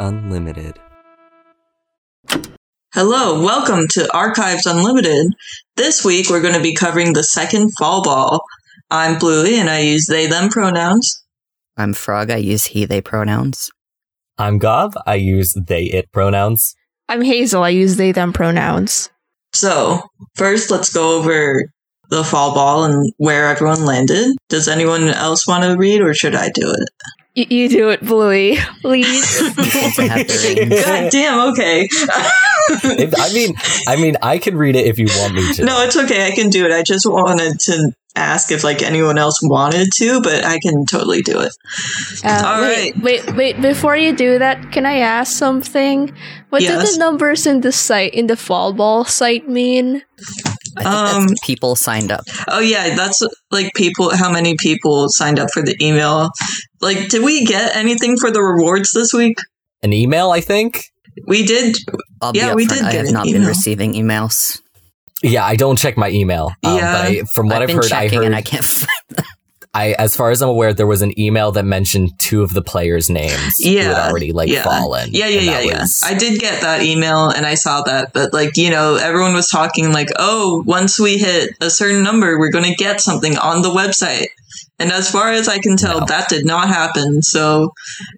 Archives Unlimited. Hello, welcome to Archives Unlimited. This week we're going to be covering the second fall ball. I'm Bluey and I use they them pronouns. I'm Frog. I use he, they pronouns. I'm Gob. I use they, it pronouns. I'm Hayzel. I use they, them pronouns. So, first let's go over the fall ball and where everyone landed. Does anyone else want to read or should I do it? Y- you do it, Bluey, please. Since I have the reins. God damn, okay. If- I mean, I mean, I can read it if you want me to. no, it's okay. I can do it. I just wanted to ask if like anyone else wanted to, but I can totally do it. Uh, All wait, wait, wait. Before you do that, can I ask something? What Yes. do the numbers in the site in the fall ball site mean? I think Um, that's people signed up. Oh yeah, that's like people. How many people signed up for the email? Like, did we get anything for the rewards this week? An email, I think. We did. I'll yeah, be we did I get have an not been receiving emails. Yeah, I don't check my email. Um, Yeah. But I, from what I've I've, been heard, I heard, and I can't find them. I, as far as I'm aware, there was an email that mentioned two of the players' names who Yeah, had already like yeah. fallen. Yeah, yeah, yeah, yeah. was- I did get that email and I saw that, but like you know, everyone was talking like, oh, once we hit a certain number, we're going to get something on the website. And as far as I can tell, No. that did not happen. So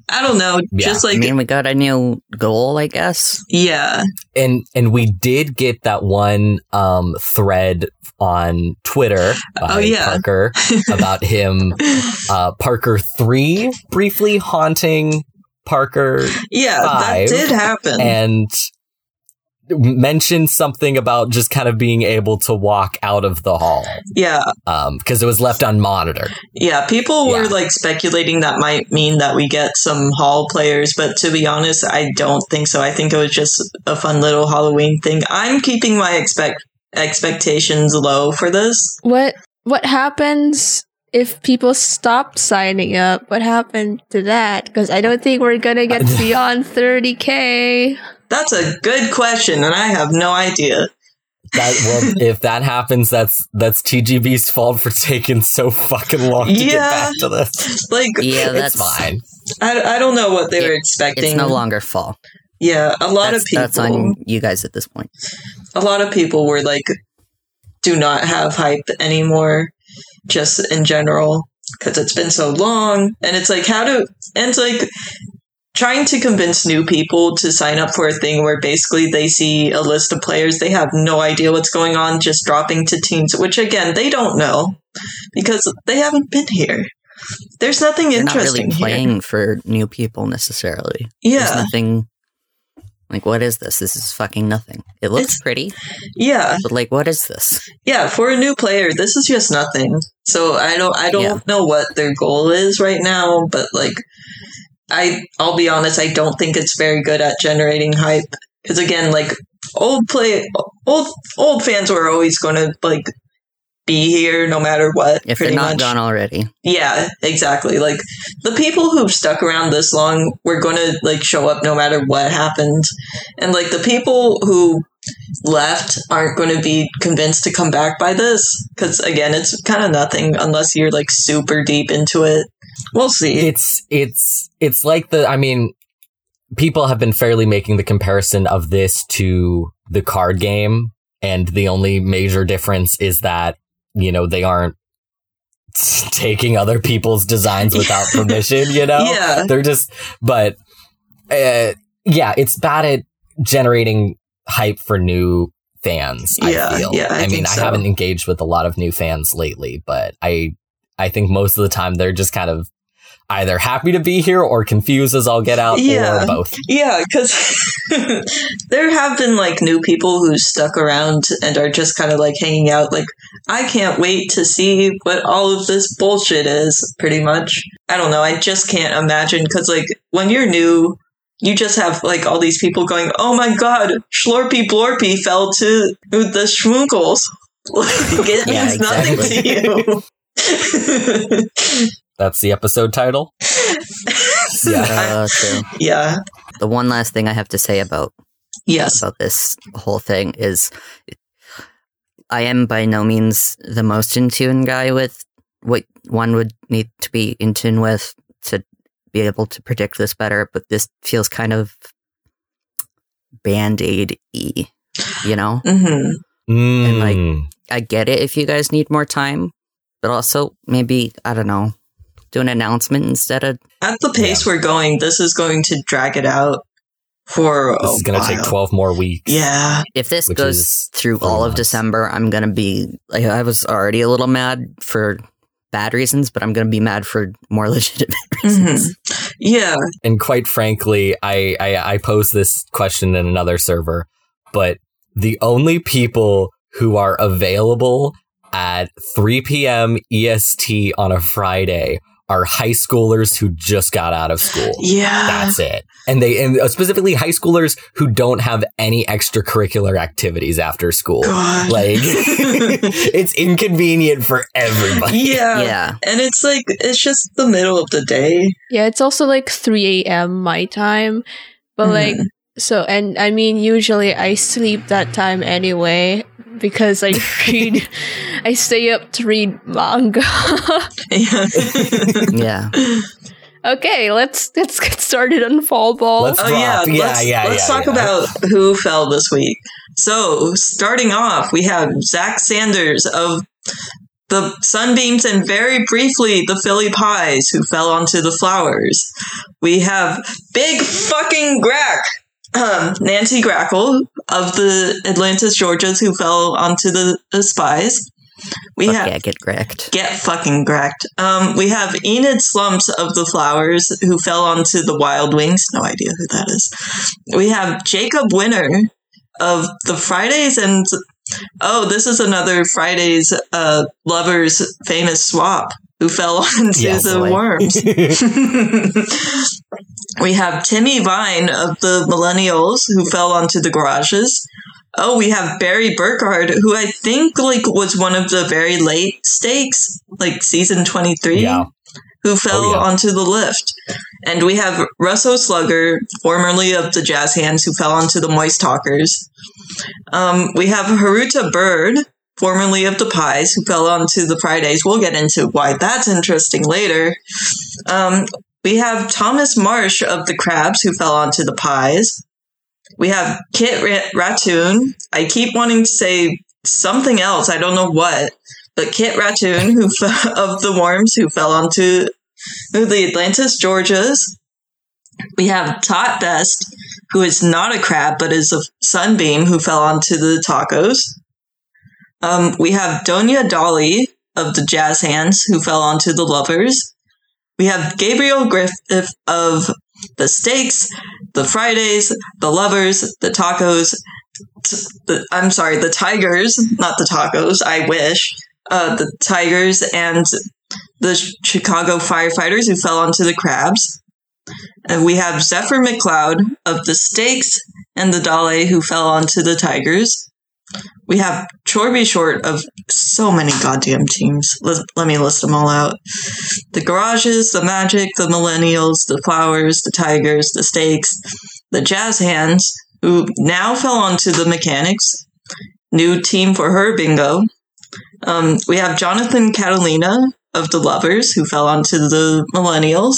I don't know. Yeah. Just like I mean, we got a new goal, I guess. yeah, and and we did get that one um thread on Twitter by Oh, yeah. Parker about him uh Parker 3 briefly haunting Parker yeah, Five. that did happen. and mentioned something about just kind of being able to walk out of the hall yeah, um because it was left unmonitored. Yeah, people were Yeah. like speculating that might mean that we get some hall players, but to be honest, I don't think so. I think it was just a fun little Halloween thing. I'm keeping my expect expectations low for this. What What happens if people stop signing up? What happened to that? Because I don't think we're gonna get beyond 30k. That's a good question, and I have no idea. That well, if that happens, that's that's TGB's fault for taking so fucking long to get Yeah. back to this. Like, Yeah, It's that's fine. I, I don't know what they were expecting. It's no longer fall. yeah, a lot That's, of people. that's on you guys at this point. a lot of people were like, do not have hype anymore, just in general, because it's been so long. And it's like, how do, and it's like, trying to convince new people to sign up for a thing where basically they see a list of players, they have no idea what's going on, just dropping to teams, which again, they don't know because they haven't been here. There's nothing They're not interesting really here. playing for new people necessarily. There's Yeah, nothing. Like, what is this? This is fucking nothing. It looks It's- pretty, yeah, but like, what is this? yeah. For a new player, this is just nothing. So I don't, I don't Yeah. know what their goal is right now, but like, I, I'll be honest, I don't think it's very good at generating hype. Because again, like old play, old old fans were always going to like be here no matter what. If pretty they're not much. gone already, Yeah, exactly. Like the people who've stuck around this long were going to like show up no matter what happened. And like the people who left aren't going to be convinced to come back by this cuz again, it's kind of nothing unless you're like super deep into it. We'll see. It's it's it's like the I mean people have been fairly making the comparison of this to the card game and the only major difference is that you know they aren't taking other people's designs without permission, you know? Yeah. They're just but uh yeah, it's bad at generating hype for new fans, Yeah, I feel. yeah, I mean, think I haven't engaged with a lot of new fans lately, but I I think most of the time they're just kind of either happy to be here or confused as I'll get out Yeah. or both. Yeah, because there have been like new people who stuck around and are just kind of like hanging out. Like, I can't wait to see what all of this bullshit is, pretty much. I don't know. I just can't imagine because, like, when you're new, you just have like all these people going, oh my god, Schlorpy Blorpy fell to the schmunkles. Like, it Yeah, means nothing to you. That's the episode title. Yeah. uh, true. yeah. The one last thing I have to say about Yes. about this whole thing is I am by no means the most in tune guy with what one would need to be in tune with to be able to predict this better, but this feels kind of band aid y, you know? hmm And, like, Mm. I get it if you guys need more time, but also maybe, I don't know, do an announcement instead of. At the pace we're going, this is going to drag it out for this a is going to take 12 more weeks. Yeah. If this goes through four all of. December, I'm going to be. Like, I was already a little mad for bad reasons, but I'm going to be mad for more legitimate reasons. Mm-hmm. Yeah. And quite frankly, I, I, I posed this question in another server, but the only people who are available at 3 p.m. EST on a Friday are high schoolers who just got out of school. Yeah. That's it. And they, and specifically high schoolers who don't have any extracurricular activities after school. God. Like, it's inconvenient for everybody. yeah. Yeah. And it's like, it's just the middle of the day. Yeah, it's also like 3 a.m. my time. But Mhm. like, so, and I mean, usually I sleep that time anyway because I read, I stay up to read manga. Yeah. Yeah. okay, let's, let's get started on Fall Ball. Let's- Oh yeah, Yeah, let's, yeah, let's yeah, talk yeah. about who fell this week. So, starting off, we have Zack Sanders of the Sunbeams and very briefly the Philly Pies who fell onto the flowers. We have Big fucking Grack, Nancy Grackle of the Atlantis Georgias who fell onto the, the Spies. We Fuck have yeah, get wrecked. Get fucking cracked. Um, we have Enid Slumps of the Flowers who fell onto the Wild Wings. No idea who that is. We have Jacob Winner of the Fridays and oh, this is another Fridays uh, lovers famous swap who fell onto Yes, the boy. worms. we have Timmy Vine of the Millennials who fell onto the garages. Oh, we have Barry Burkhardt, who I think like was one of the very late stakes, like season twenty three, Yeah. who fell Oh, yeah. onto the lift. And we have Russo Slugger, formerly of the Jazz Hands, who fell onto the Moist Talkers. Um, we have Haruta Bird, formerly of the Pies, who fell onto the Fridays. We'll get into why that's interesting later. Um, we have Thomas Marsh of the Crabs, who fell onto the Pies. We have Kit Ra- Ratoon. I keep wanting to say something else. I don't know what, but Kit Ratoon, who of the Worms, who fell onto the Atlantis Georgias. We have Tot Best, who is not a crab but is a sunbeam, who fell onto the tacos. Um, we have Donia Dolly of the Jazz Hands, who fell onto the lovers. We have Gabriel Griffith of the Steaks, the Fridays, the Lovers, the Tacos. T- the, I'm sorry, the Tigers, not the Tacos. I wish. Uh, the Tigers and the Chicago firefighters who fell onto the crabs. And we have Zephyr McLeod of the Stakes and the Dale who fell onto the Tigers. We have Chorby Short of so many goddamn teams. Let, let me list them all out. The Garages, the Magic, the Millennials, the Flowers, the Tigers, the Stakes, the Jazz Hands, who now fell onto the Mechanics. New team for her, bingo. Um, we have Jonathan Catalina of the Lovers, who fell onto the Millennials.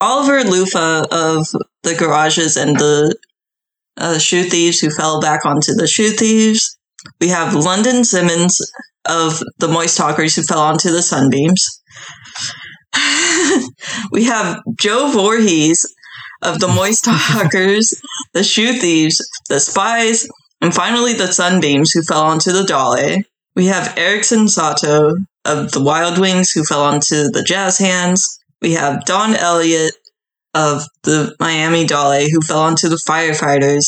Oliver Loofah of the Garages and the uh, Shoe Thieves, who fell back onto the Shoe Thieves. We have London Simmons of the Moist Talkers, who fell onto the Sunbeams. we have Joe Voorhees of the Moist Talkers, the Shoe Thieves, the Spies, and finally the Sunbeams, who fell onto the Dale. We have Erickson Sato of the Wild Wings, who fell onto the Jazz Hands. We have Don Elliott of the Miami Dale who fell onto the Firefighters.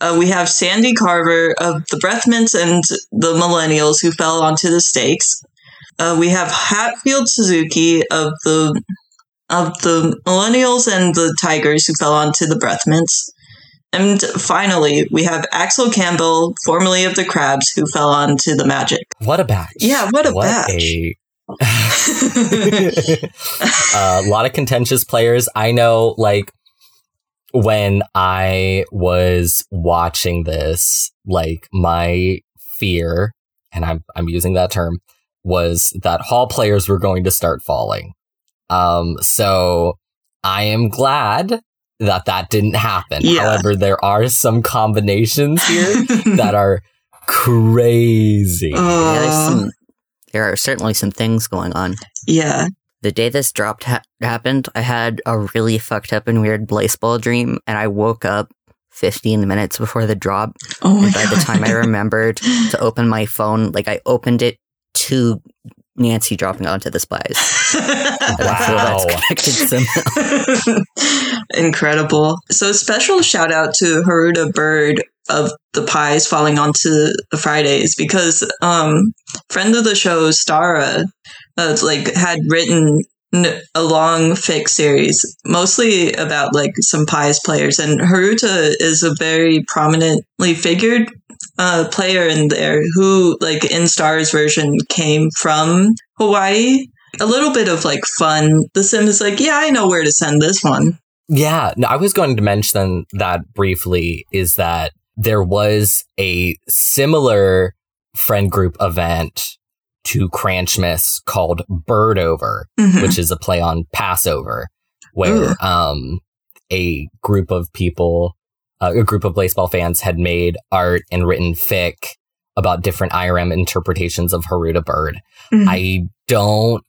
Uh, we have Sandy Carver of the Breathmints and the Millennials, who fell onto the Stakes. Uh, we have Hatfield Suzuki of the of the Millennials and the Tigers, who fell onto the Breathmints. And finally, we have Axel Campbell, formerly of the Crabs, who fell onto the Magic. What a batch. Yeah, what a what batch. A... a lot of contentious players. I know, like, when I was watching this, like, my fear, and I'm, I'm using that term, was that hall players were going to start falling. Um, so I am glad that that didn't happen. Yeah. However, there are some combinations here that are crazy. Yeah, Uh, some, there are certainly some things going on. yeah. The day this dropped ha- happened, I had a really fucked up and weird baseball dream, and I woke up 15 minutes before the drop. Oh my And by god. the time I remembered to open my phone, like I opened it to Nancy dropping onto the spies. And I feel Wow. that's. Incredible. So special shout out to Haruta Bird of the pies falling onto the Fridays because um friend of the show Stara like had written a long fic series mostly about like some pies players. And Haruta is a very prominently figured uh, player in there who like in Star's version came from Hawaii. A little bit of like fun. The sim is like yeah I know where to send this one. Yeah, no, I was going to mention that briefly is that there was a similar friend group event to Cranchmas called Birdover, Mhm. which is a play on Passover, where um, a group of people, uh, a group of baseball fans had made art and written fic about different IRM interpretations of Haruta Bird. Mhm. I don't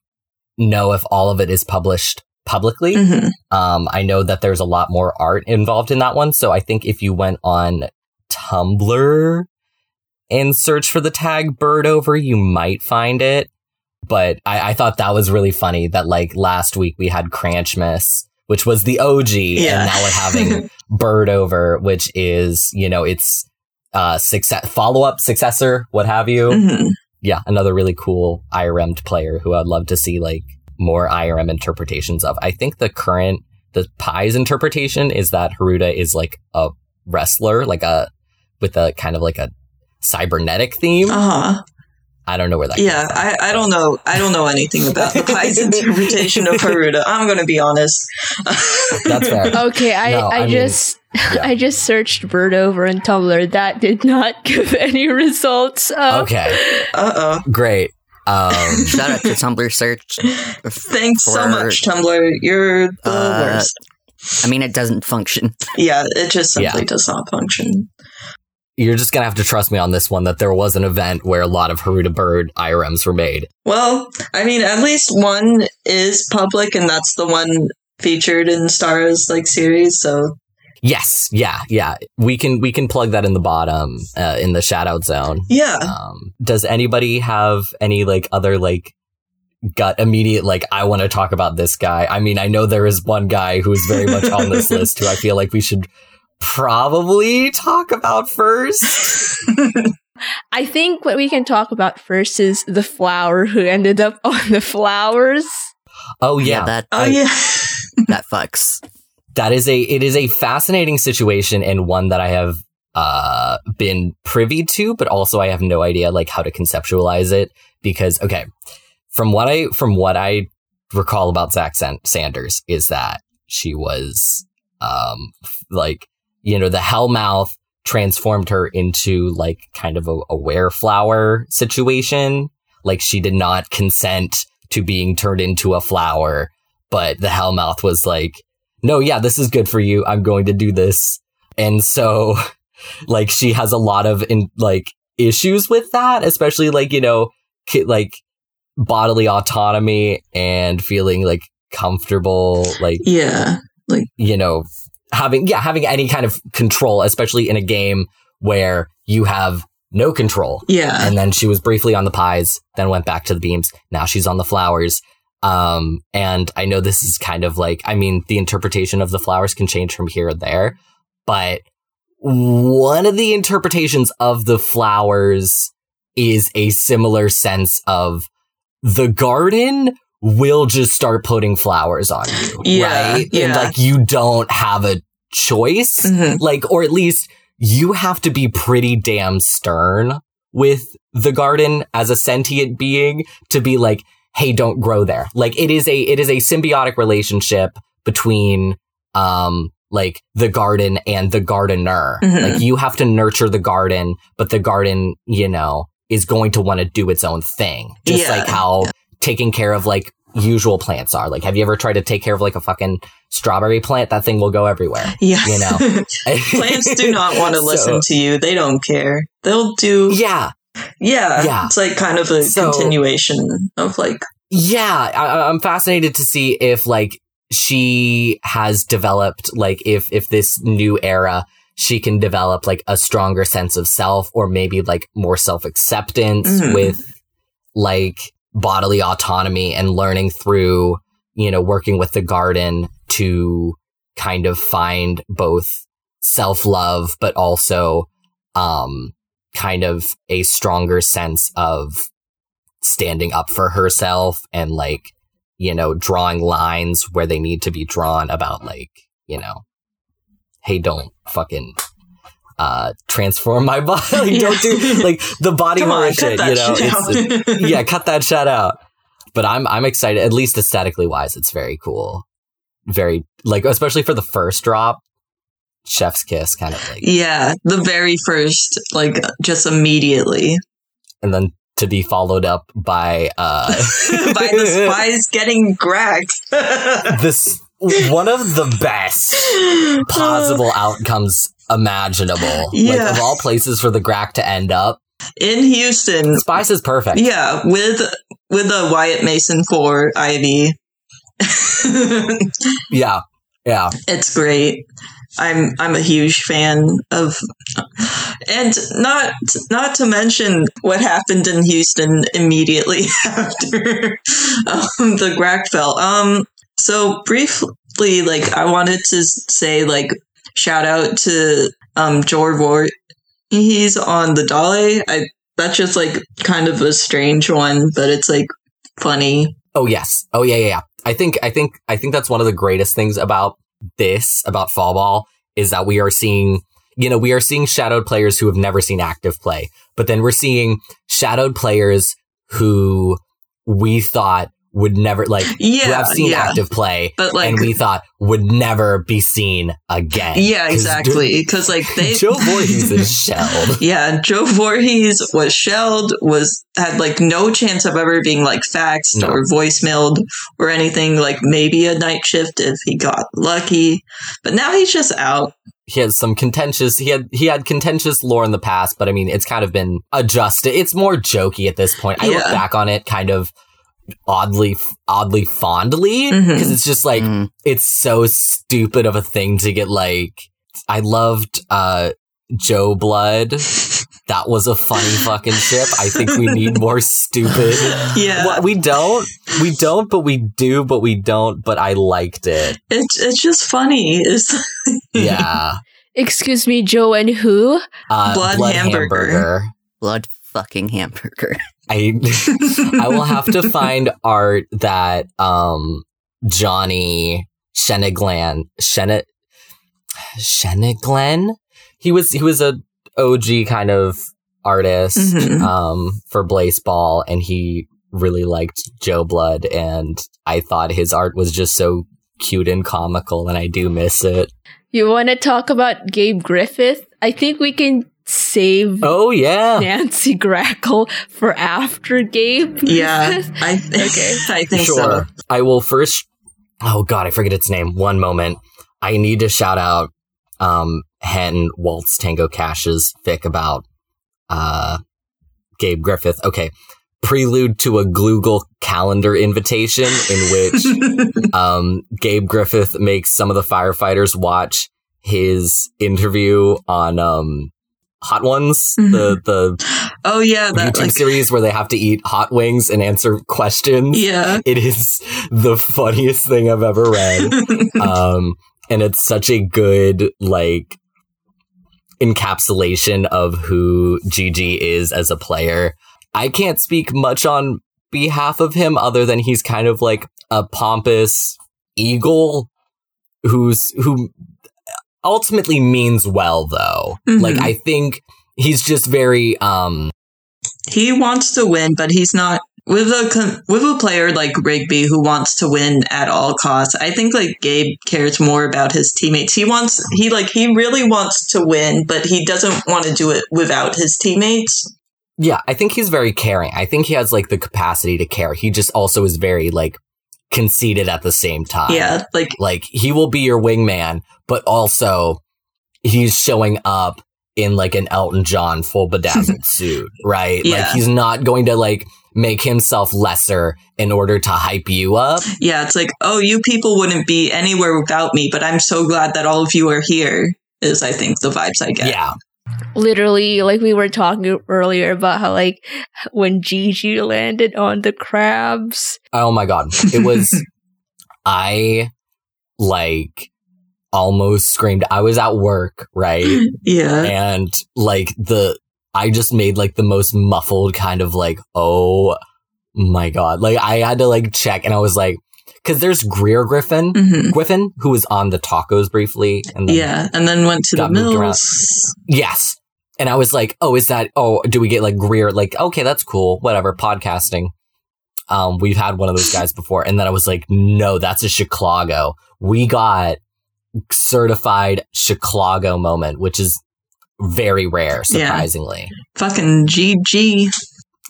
know if all of it is published publicly. Mhm. Um, I know that there's a lot more art involved in that one. So I think if you went on Tumblr and search for the tag bird over, you might find it. But I, I thought that was really funny that like last week we had Cranchmas, which was the OG, Yeah. and now we're having bird over, which is, you know, it's uh success follow up successor, what have you Mhm. yeah, another really cool IRM player who I'd love to see like more IRM interpretations of. I think the current the Pies interpretation is that Haruta is like a wrestler, like a with a kind of like a cybernetic theme. Uh-huh. I don't know where that. Yeah, I, I don't know. I don't know anything about the Pie's interpretation of Haruta. I'm going to be honest. That's fair. Okay, I, No, I, I mean, just yeah. I just searched bird over in Tumblr. That did not give any results. Uh, Okay, Uh-oh. great. Um, Shout out to Tumblr search. Thanks so much, Tumblr. You're the Uh, worst. I mean, it doesn't function. Yeah, it just simply Yeah. does not function. You're just gonna have to trust me on this one that there was an event where a lot of Haruta Bird IRMs were made. Well, I mean, at least one is public, and that's the one featured in Star's like series. So Yes, yeah, yeah. We can we can plug that in the bottom uh, in the shout out zone. yeah, Um, does anybody have any like other like gut immediate like I want to talk about this guy? I mean, I know there is one guy who is very much on this list who I feel like we should probably talk about first. I think what we can talk about first is the flower who ended up on the flowers. Oh yeah, that oh yeah, that fucks. that is a it is a fascinating situation and one that I have uh been privy to, but also I have no idea like how to conceptualize it because okay, from what I from what I recall about Zack San- Sanders is that she was um f- like you know the Hellmouth transformed her into like kind of a, a wereflower situation. Like she did not consent to being turned into a flower, but the Hellmouth was like, no, yeah, this is good for you. I'm going to do this. And so, like, she has a lot of in like issues with that, especially like, you know, ki- like bodily autonomy and feeling like comfortable, like, yeah. Like, you know, having, yeah, having any kind of control, especially in a game where you have no control. Yeah. And then she was briefly on the pies, then went back to the beams. Now she's on the flowers. Um, and I know this is kind of like, I mean, the interpretation of the flowers can change from here or there, but one of the interpretations of the flowers is a similar sense of the garden will just start putting flowers on you. Yeah, right? And like you don't have a choice Mhm. like or at least you have to be pretty damn stern with the garden as a sentient being to be like hey don't grow there like it is a it is a symbiotic relationship between um like the garden and the gardener Mhm. like you have to nurture the garden but the garden you know is going to want to do its own thing just Yeah. like how taking care of like usual plants are. Like, have you ever tried to take care of like a fucking strawberry plant? That thing will go everywhere. Yeah. You know. Plants do not want to So- listen to you. They don't care. They'll do. Yeah, Yeah. Yeah. It's like kind of a So- continuation of like, yeah. I, I'm fascinated to see if like she has developed like if if this new era she can develop like a stronger sense of self or maybe like more self acceptance Mhm. with like bodily autonomy and learning through you know working with the garden to kind of find both self love but also um kind of a stronger sense of standing up for herself and like you know drawing lines where they need to be drawn about like you know hey don't fucking uh transform my body like, don't do like the body horror shit you know shit yeah cut that shit out but i'm i'm excited at least aesthetically wise it's very cool very like especially for the first drop chef's kiss kind of like yeah. The very first, like, just immediately. and then to be followed up by uh By the spies getting cracked. this one of the best possible outcomes imaginable. Like Yeah. of all places for the Grack to end up, In Houston, Spies is perfect. Yeah, with with a Wyatt Mason for Ivy. Yeah. Yeah. it's great. I'm I'm a huge fan of and not not to mention what happened in Houston immediately after um, the Grack fell. Um so briefly like I wanted to say like shout out to um Jorvor. He's on the Dale. I that's just like kind of a strange one, but it's like funny. Oh yes. Oh yeah, yeah, yeah. I think I think I think that's one of the greatest things about this, about fall ball, is that we are seeing you know, we are seeing shadowed players who have never seen active play, but then we're seeing shadowed players who we thought would never like who Yeah, have seen yeah. active play But like and we thought would never be seen again. Yeah, exactly. Because like they, Joe Voorhees is shelled. yeah, Joe Voorhees was shelled, was had like no chance of ever being like faxed No. or voicemailed or anything. Like maybe a night shift if he got lucky, but now he's just out. He has some contentious. He had he had contentious lore in the past, but I mean, it's kind of been adjusted. It's more jokey at this point. I look back on it kind of oddly oddly fondly because it's just like Mm. it's so stupid of a thing to get like. I loved uh Joe Blood. That was a funny fucking ship. I think we need more stupid. Yeah, What we don't, we don't, but we do, but we don't. But I liked it. it's it's just funny. It's Yeah, Excuse me, Joe and who? uh, Blood hamburger. Blood fucking hamburger. I I will have to find art that um Johnny Sheniglan Shen Sheniglan he was he was a OG kind of artist Mhm. um for Blaseball and he really liked Joe Blood and I thought his art was just so cute and comical and I do miss it. You want to talk about Gabe Griffith? I think we can save Oh yeah. Nancy Grackle for after Gabe. yeah. Griffith. I Okay. I think sure. so. I will first. Oh God, I forget its name. One moment. I need to shout out um, Hen Waltz Tango Cash's fic about uh, Gabe Griffith. Okay, prelude to a Google Calendar invitation in which um, Gabe Griffith makes some of the firefighters watch his interview on um, Hot Ones, the the oh yeah, that YouTube like series where they have to eat hot wings and answer questions. yeah. It is the funniest thing I've ever read. um, and it's such a good, like, encapsulation of who GG is as a player. I can't speak much on behalf of him other than he's kind of like a pompous eagle who's, who ultimately means well though. Mhm. Like, I think he's just very, um, he wants to win, but he's not with a with a player like Rigby who wants to win at all costs. I think like Gabe cares more about his teammates. He wants he like he really wants to win, but he doesn't want to do it without his teammates. Yeah, I think he's very caring. I think he has like the capacity to care. He just also is very like conceited at the same time. Yeah, like Like he will be your wingman, but also he's showing up in like an Elton John full bedazzled suit, right? Like Yeah. he's not going to like make himself lesser in order to hype you up. yeah, it's like, oh, you people wouldn't be anywhere without me, but I'm so glad that all of you are here. Is I think the vibes I get. Yeah. Literally, like we were talking earlier about how like when Gigi landed on the crabs. Oh my god. It was I like almost screamed. I was at work, right? yeah. and like the I just made like the most muffled kind of like oh my god like I had to like check and I was like because there's Greer Gwiffin hmm Griffin who was on the tacos briefly and then Yeah, and then went to the mills. yes. And I was like oh is that oh do we get like Greer? Like okay that's cool. Whatever podcasting. Um we've had one of those guys before. And then I was like no that's a Chicago. We got certified Chicago moment which is very rare Yeah. surprisingly. Fucking GG.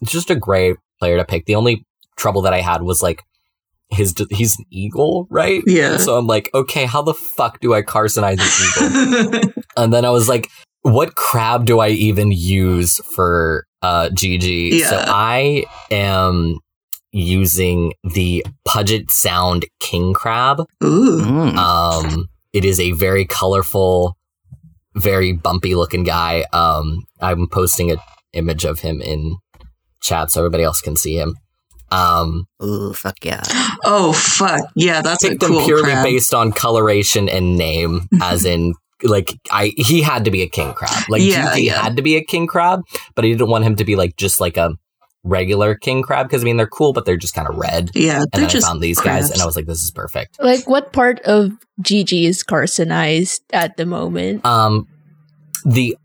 It's just a great player to pick. The only trouble that I had was like his he's an eagle, right? Yeah. So I'm like, okay, how the fuck do I Carcinize an eagle? and then I was like, what crab do I even use for uh GG? So I am using the Puget Sound king crab. Ooh. Mm. Um, it is a very colorful, very bumpy looking guy. Um, I'm posting an image of him in chat so everybody else can see him. Um, Ooh, fuck yeah. Oh fuck. Yeah, that's a picked cool him purely crab. based on coloration and name, as in like I he had to be a king crab. Like Yeah, GG yeah. had to be a king crab, but I didn't want him to be like just like a regular king crab because I mean they're cool, but they're just kind of red. yeah, And they're I just found these crabs. guys, and I was like, "This is perfect." Like what part of Gigi is Carcinized at the moment? Um, the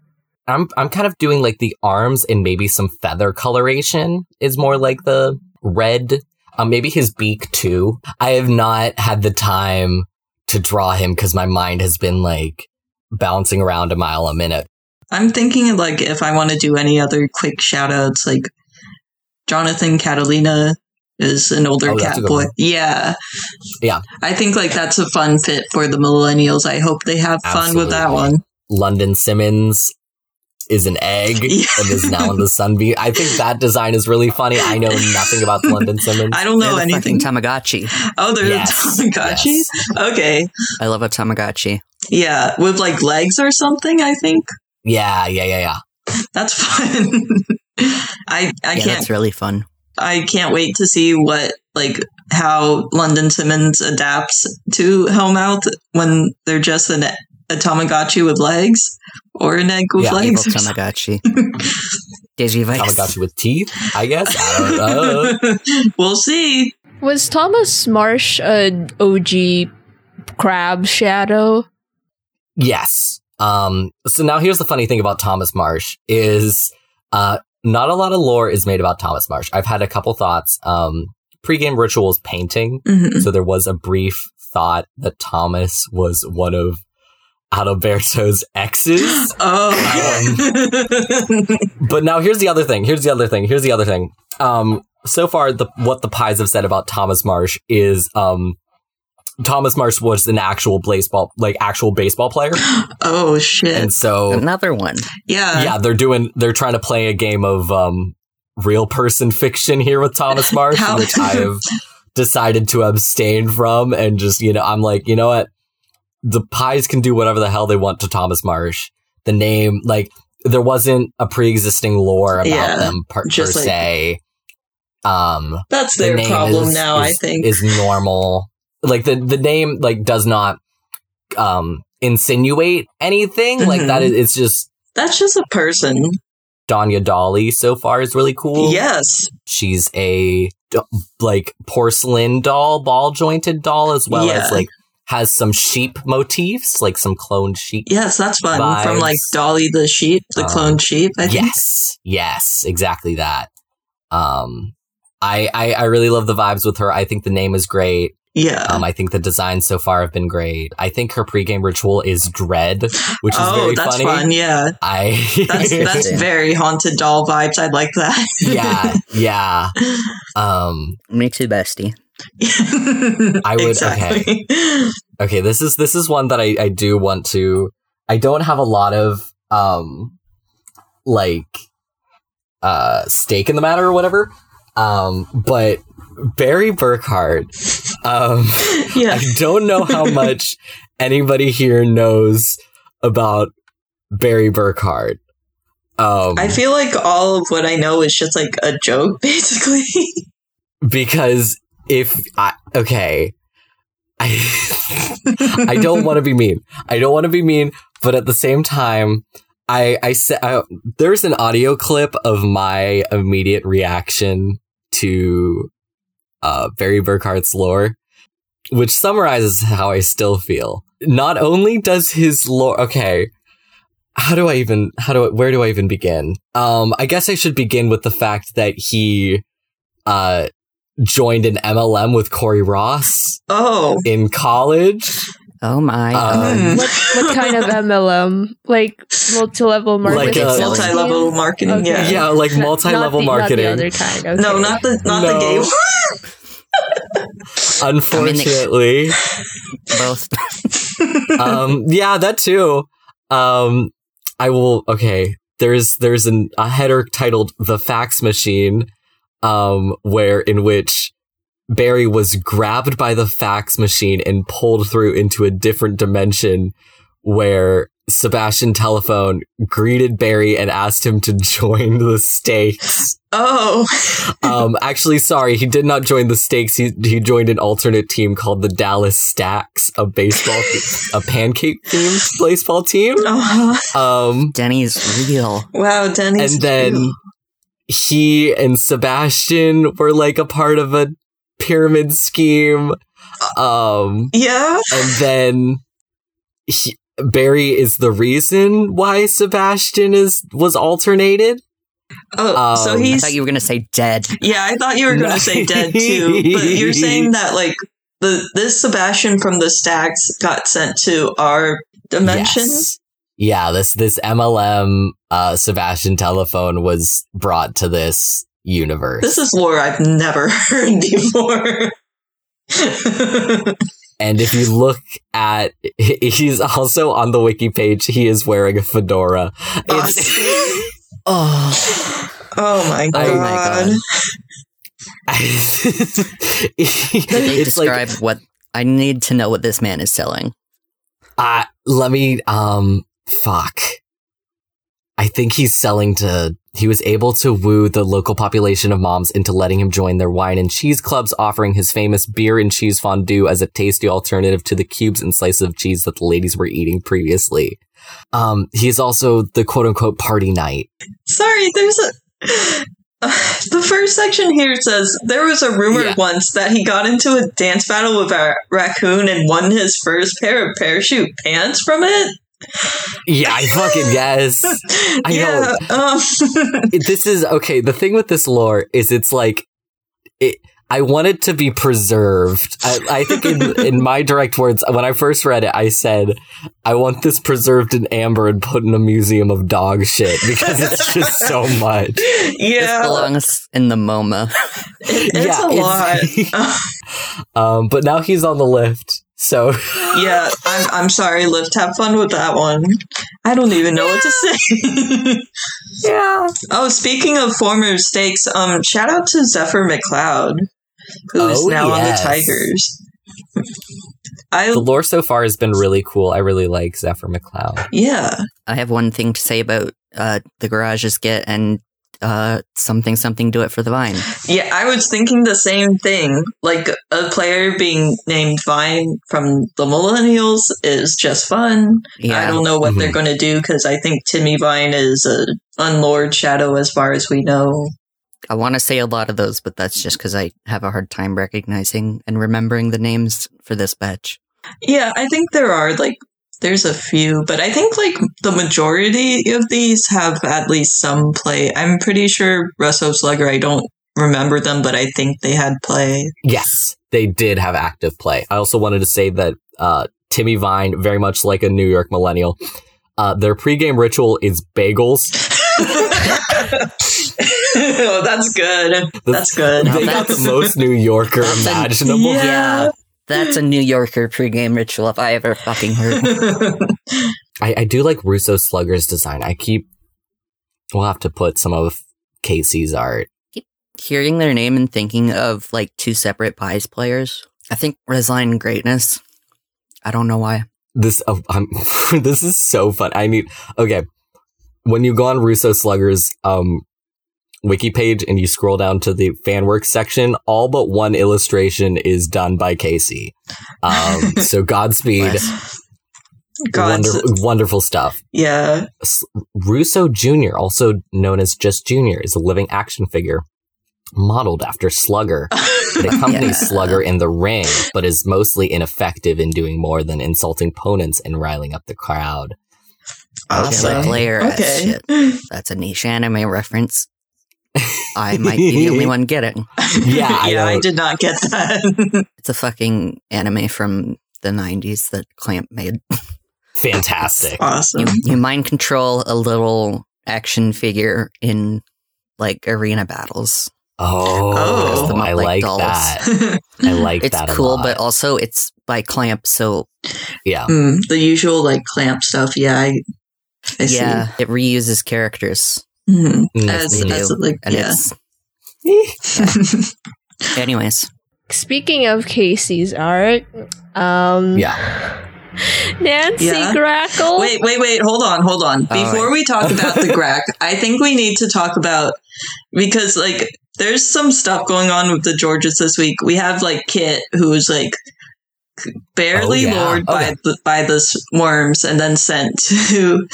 I'm I'm kind of doing like the arms and maybe some feather coloration is more like the red. Um, maybe his beak too. I have not had the time to draw him because my mind has been like bouncing around a mile a minute. I'm thinking like if I want to do any other quick shout outs, like Jonathan Catalina is an older Oh, cat boy. one. Yeah. Yeah. I think like that's a fun fit for the millennials. I hope they have fun with that one. London Simmons is an egg Yeah. and is now in the Sunbeam. I think that design is really funny. I know nothing about London Simmons. I don't know They're the anything. fucking Tamagotchi. oh, there's Yes, a Tamagotchi? yes. Okay. I love a Tamagotchi. Yeah. With like legs or something, I think. Yeah, yeah, yeah, yeah. That's fun. I I yeah, can't that's really fun. I can't wait to see what like how London Simmons adapts to Hellmouth when they're just an a Tamagotchi with legs or an egg with Yeah, Evil legs. or something. Tamagotchi. Digivice. Tamagotchi with teeth, I guess. I don't know. we'll see. Was Thomas Marsh an OG crab shadow? Yes. Um, so now here's the funny thing about Thomas Marsh is, uh, not a lot of lore is made about Thomas Marsh. I've had a couple thoughts. Um, pre-game rituals painting. Mhm. So there was a brief thought that Thomas was one of Adalberto's exes. Oh, but now here's the other thing. Here's the other thing. Here's the other thing. Um, so far, the what the pies have said about Thomas Marsh is, um, Thomas Marsh was an actual baseball, like actual baseball player, oh shit! and so Another one. Yeah, yeah, they're doing, they're trying to play a game of um, real person fiction here with Thomas Marsh, How- which I have decided to abstain from, and just you know, I'm like, you know what, the pies can do whatever the hell they want to Thomas Marsh. The name, like, there wasn't a pre-existing lore about Yeah, them per, per like- se. Um, that's the their problem is- now. I think. is normal. Like the the name like does not um insinuate anything. Like Mhm. that is it's just that's just a person. Danya Dolly so far is really cool. Yes. She's a like porcelain doll, ball jointed doll, as well Yeah. as like has some sheep motifs, like some cloned sheep. Yes, that's fun. From like Dolly the sheep, the Um, cloned sheep. I think. Yes, yes, exactly that. Um, I, I I really love the vibes with her. I think the name is great. Yeah. Um, I think the designs so far have been great. I think her pregame ritual is dread, which is oh, very that's funny. fun. Yeah. I That's that's very haunted doll vibes. I like that. yeah, yeah. Um, Me too, bestie. I would- exactly. Okay, this is this is one that I, I do want to I don't have a lot of um like uh stake in the matter or whatever. Um but Barry Burkhart um yeah. I don't know how much anybody here knows about Barry Burkhart. Um I feel like all of what I know is just like a joke, basically. because if I okay, I I don't want to be mean. I don't want to be mean, but at the same time, I I said there's an audio clip of my immediate reaction to uh Barry Burkhart's lore, which summarizes how I still feel. Not only does his lore okay, how do I even how do I, where do I even begin? Um I guess I should begin with the fact that he uh joined an MLM with Corey Ross oh. in college. Oh my. Um, What what kind of MLM? Like multi-level marketing? Like a- Multi level marketing, Okay. yeah. Yeah, like Not- multi-level not the- marketing. Not the other kind. Okay. No, not the not No. the gay one. Unfortunately, Both. um, yeah, that too. Um, I will. Okay, there's there's an, a header titled "The Fax Machine," um, where in which Barry was grabbed by the fax machine and pulled through into a different dimension, where Sebastian Telephone greeted Barry and asked him to join the stakes. Oh. um, actually, sorry, he did not join the stakes. He he joined an alternate team called the Dallas Stacks, a baseball, a pancake themed baseball team. Uh-huh. Um, Denny's real. Wow, Denny's. and then cute. He and Sebastian were like a part of a pyramid scheme. Um, Yeah. and then he, Barry is the reason why Sebastian is was alternated. Oh, so Um, I thought you were gonna say dead. Yeah, I thought you were going to say dead too, but you're saying that like the this Sebastian from the stacks got sent to our dimension. Yes. Yeah, this this MLM uh, Sebastian telephone was brought to this universe. This is lore I've never heard before. and if you look at, he's also on the wiki page. He is wearing a fedora. It's, Oh. oh my god! Oh my God. Did they it's like describe what I need to know what this man is selling? Uh, let me, um, fuck. I think he's selling to, he was able to woo the local population of moms into letting him join their wine and cheese clubs, offering his famous beer and cheese fondue as a tasty alternative to the cubes and slices of cheese that the ladies were eating previously. Um, he's also the quote unquote party night. Sorry, there's a. the first section here says there was a rumor Yeah. once that he got into a dance battle with a raccoon and won his first pair of parachute pants from it. Yeah, I fucking guess. I yeah, um, this is okay. The thing with this lore is it's like it. I want it to be preserved. I, I think in, in my direct words, when I first read it, I said, I want this preserved in amber and put in a museum of dog shit because it's just so much. This yeah, belongs in the MoMA. it- it's a it's- lot. um, but now he's on the lift. So yeah, I'm I'm sorry, Lift. Have fun with that one. I don't even know what to say. yeah. oh, speaking of former stakes, um, shout out to Zephyr McLeod, who's Oh, now yes. on the Tigers. I The lore so far has been really cool. I really like Zephyr McLeod. yeah. I have one thing to say about uh, the garages get and uh, something something do it for the vine. Yeah, I was thinking the same thing. Like a player being named Vine from the Millennials is just fun. I don't know what they're Mhm. going to do because I think Timmy Vine is a unlord shadow as far as we know. I want to say a lot of those, but that's just because I have a hard time recognizing and remembering the names for this batch. Yeah, I think there are like there's a few, but I think like the majority of these have at least some play. I'm pretty sure Russo Slugger. I don't remember them, but I think they had play. Yes, they did have active play. I also wanted to say that uh, Timmy Vine, very much like a New York millennial, uh, their pregame ritual is bagels. oh, that's good. That's good. Now they got the most New Yorker That's an- imaginable. Yeah. That's a New Yorker pregame ritual if I ever fucking heard. I, I do like Russo Slugger's design. I keep. We'll have to put some of Casey's art. Hearing their name and thinking of like two separate Pies players, I think resign greatness. I don't know why. This oh, I'm, this is so fun. I need okay. When you go on Russo Slugger's um wiki page and you scroll down to the fan work section, all but one illustration is done by Casey. Um, so Godspeed, Bless. God's, wonderful, wonderful stuff. yeah. Russo Jr., also known as Just Jr., is a living action figure modeled after Slugger. It accompanies Yeah. Slugger in the ring, but is mostly ineffective in doing more than insulting opponents and riling up the crowd. Okay, Awesome. like layer Okay. That's a niche anime reference. I might be the only one getting. Yeah, I yeah, I, don't- did not get that. It's a fucking anime from the 90s that Clamp made. Fantastic. awesome. You, you mind control a little action figure in like arena battles. Oh, up I like like that. I like It's that a cool, lot. but also it's by Clamp, so yeah. Mm, the usual like clamp stuff. Yeah, I, I yeah, it reuses characters. See. Mhm. Mm, As, as like And yeah. it's anyways. Speaking of Casey's art, um, Yeah. Nancy Yeah. Grackle. Wait, wait, wait. Hold on, hold on. Before right. we talk about the Grack, I think we need to talk about because like there's some stuff going on with the Georges this week. We have like Kit, who's like barely Oh, yeah. lured by Okay. the by the worms and then sent to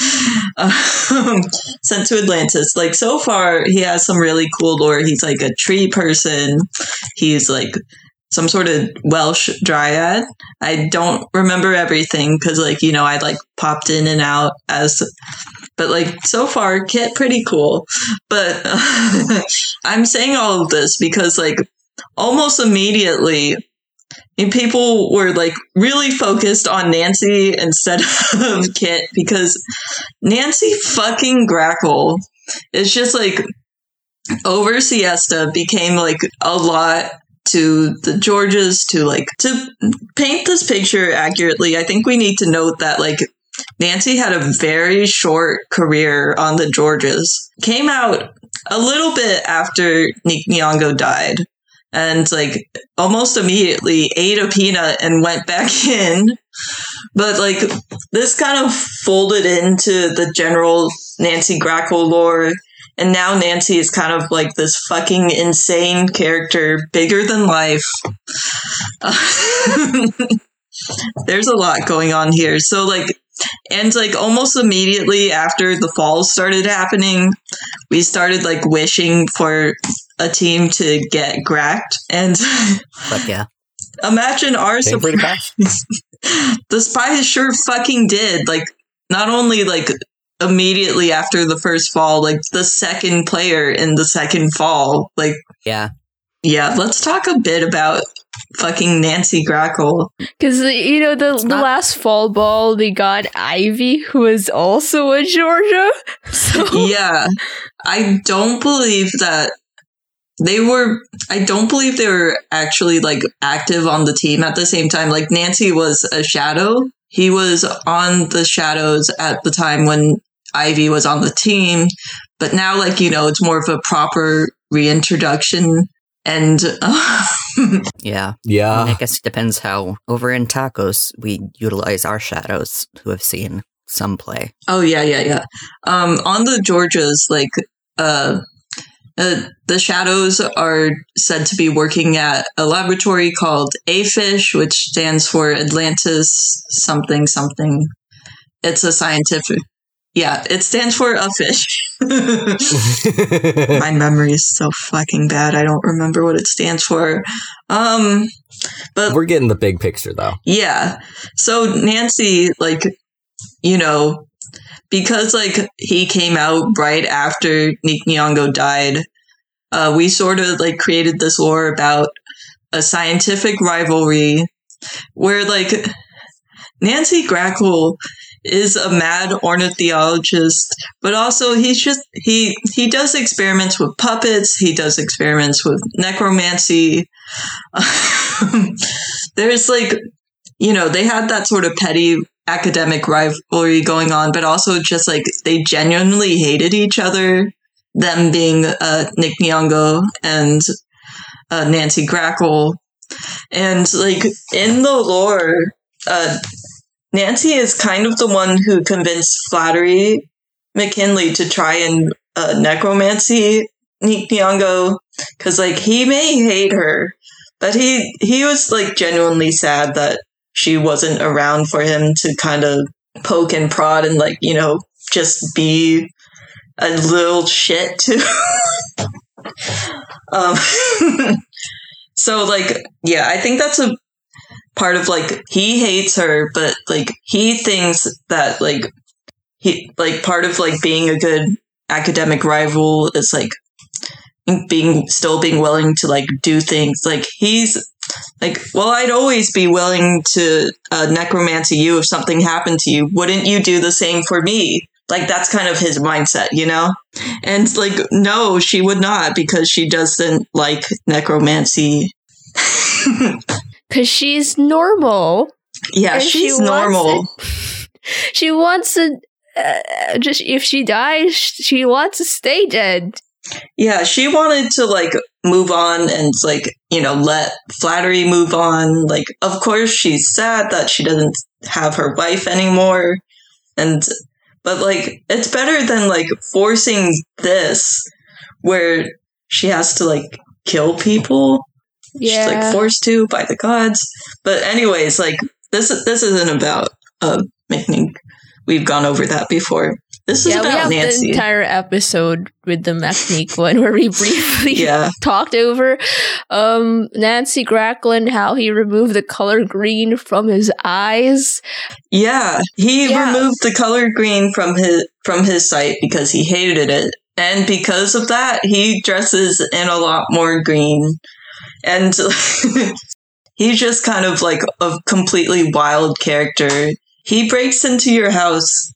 um, sent to Atlantis. Like so far, he has some really cool lore. He's like a tree person. He's like some sort of Welsh dryad. I don't remember everything because, like, you know, I like popped in and out as, but like so far, Kit pretty cool. But I'm saying all of this because, like, almost immediately, and people were like really focused on Nancy instead of Kit because Nancy fucking Grackle is just like over Siesta became like a lot to the Georges to like to paint this picture accurately. I think we need to note that like Nancy had a very short career on the Georges. Came out a little bit after Nick Nyong'o died and like almost immediately ate a peanut and went back in. But like this kind of folded into the general Nancy Grackle lore. And now Nancy is kind of like this fucking insane character, bigger than life. There's a lot going on here. So like and like almost immediately after the falls started happening, we started like wishing for a team to get gracked. And But yeah. Imagine our pretty surprise. fast. the spies sure fucking did. Like, not only like immediately after the first fall, like the second player in the second fall. Like, Yeah. yeah, let's talk a bit about fucking Nancy Grackle. Because you know the the not- last fall ball they got Ivy, who was also a Georgia. So yeah, I don't believe that they were. I don't believe they were actually like active on the team at the same time. Like Nancy was a shadow. He was on the shadows at the time when Ivy was on the team, but now, like you know, it's more of a proper reintroduction. And um, Yeah. Yeah. And I guess it depends how over in tacos we utilize our shadows who have seen some play. Oh yeah, yeah, yeah. Um, on the Georgias, like uh, uh, the shadows are said to be working at a laboratory called AFISH, which stands for Atlantis something something. It's a scientific. Yeah, it stands for a fish. My memory is so fucking bad. I don't remember what it stands for. Um, but We're getting the big picture though. yeah. So Nancy, like, you know, because like he came out right after Nick Nyong'o died, uh, we sort of like created this lore about a scientific rivalry where like Nancy Grackle is a mad ornithologist, but also he's just he he does experiments with puppets. He does experiments with necromancy. There's like, you know, they had that sort of petty academic rivalry going on, but also just like they genuinely hated each other. Them being uh, Nick Nyong'o and uh, Nancy Grackle, and like in the lore, uh, Nancy is kind of the one who convinced Flattery McKinley to try and uh, necromancy Nick Nyong'o because like he may hate her, but he he was like genuinely sad that she wasn't around for him to kind of poke and prod and like you know just be a little shit too. um, so like yeah, I think that's a part of like he hates her, but like he thinks that like he like part of like being a good academic rival is like being still being willing to like do things like he's like well i'd always be willing to uh, necromancy you if something happened to you wouldn't you do the same for me like that's kind of his mindset you know and like no she would not because she doesn't like necromancy Because she's normal. yeah and she she's wants normal it- She wants to. Uh, just if she dies, she wants to stay dead. Yeah, she wanted to like move on and like, you know, let flattery move on. Like, of course, she's sad that she doesn't have her wife anymore. And, but like, it's better than like forcing this where she has to like kill people. She's Yeah. like forced to by the gods. But anyways, like this this isn't about uh making we've gone over that before. This is yeah, we have Nancy. the entire episode with the Mechanique one where we briefly yeah. talked over um Nancy Grackle, how he removed the color green from his eyes. Yeah, he Yeah. removed the color green from his from his sight because he hated it, and because of that, he dresses in a lot more green, and he's just kind of like a completely wild character. He breaks into your house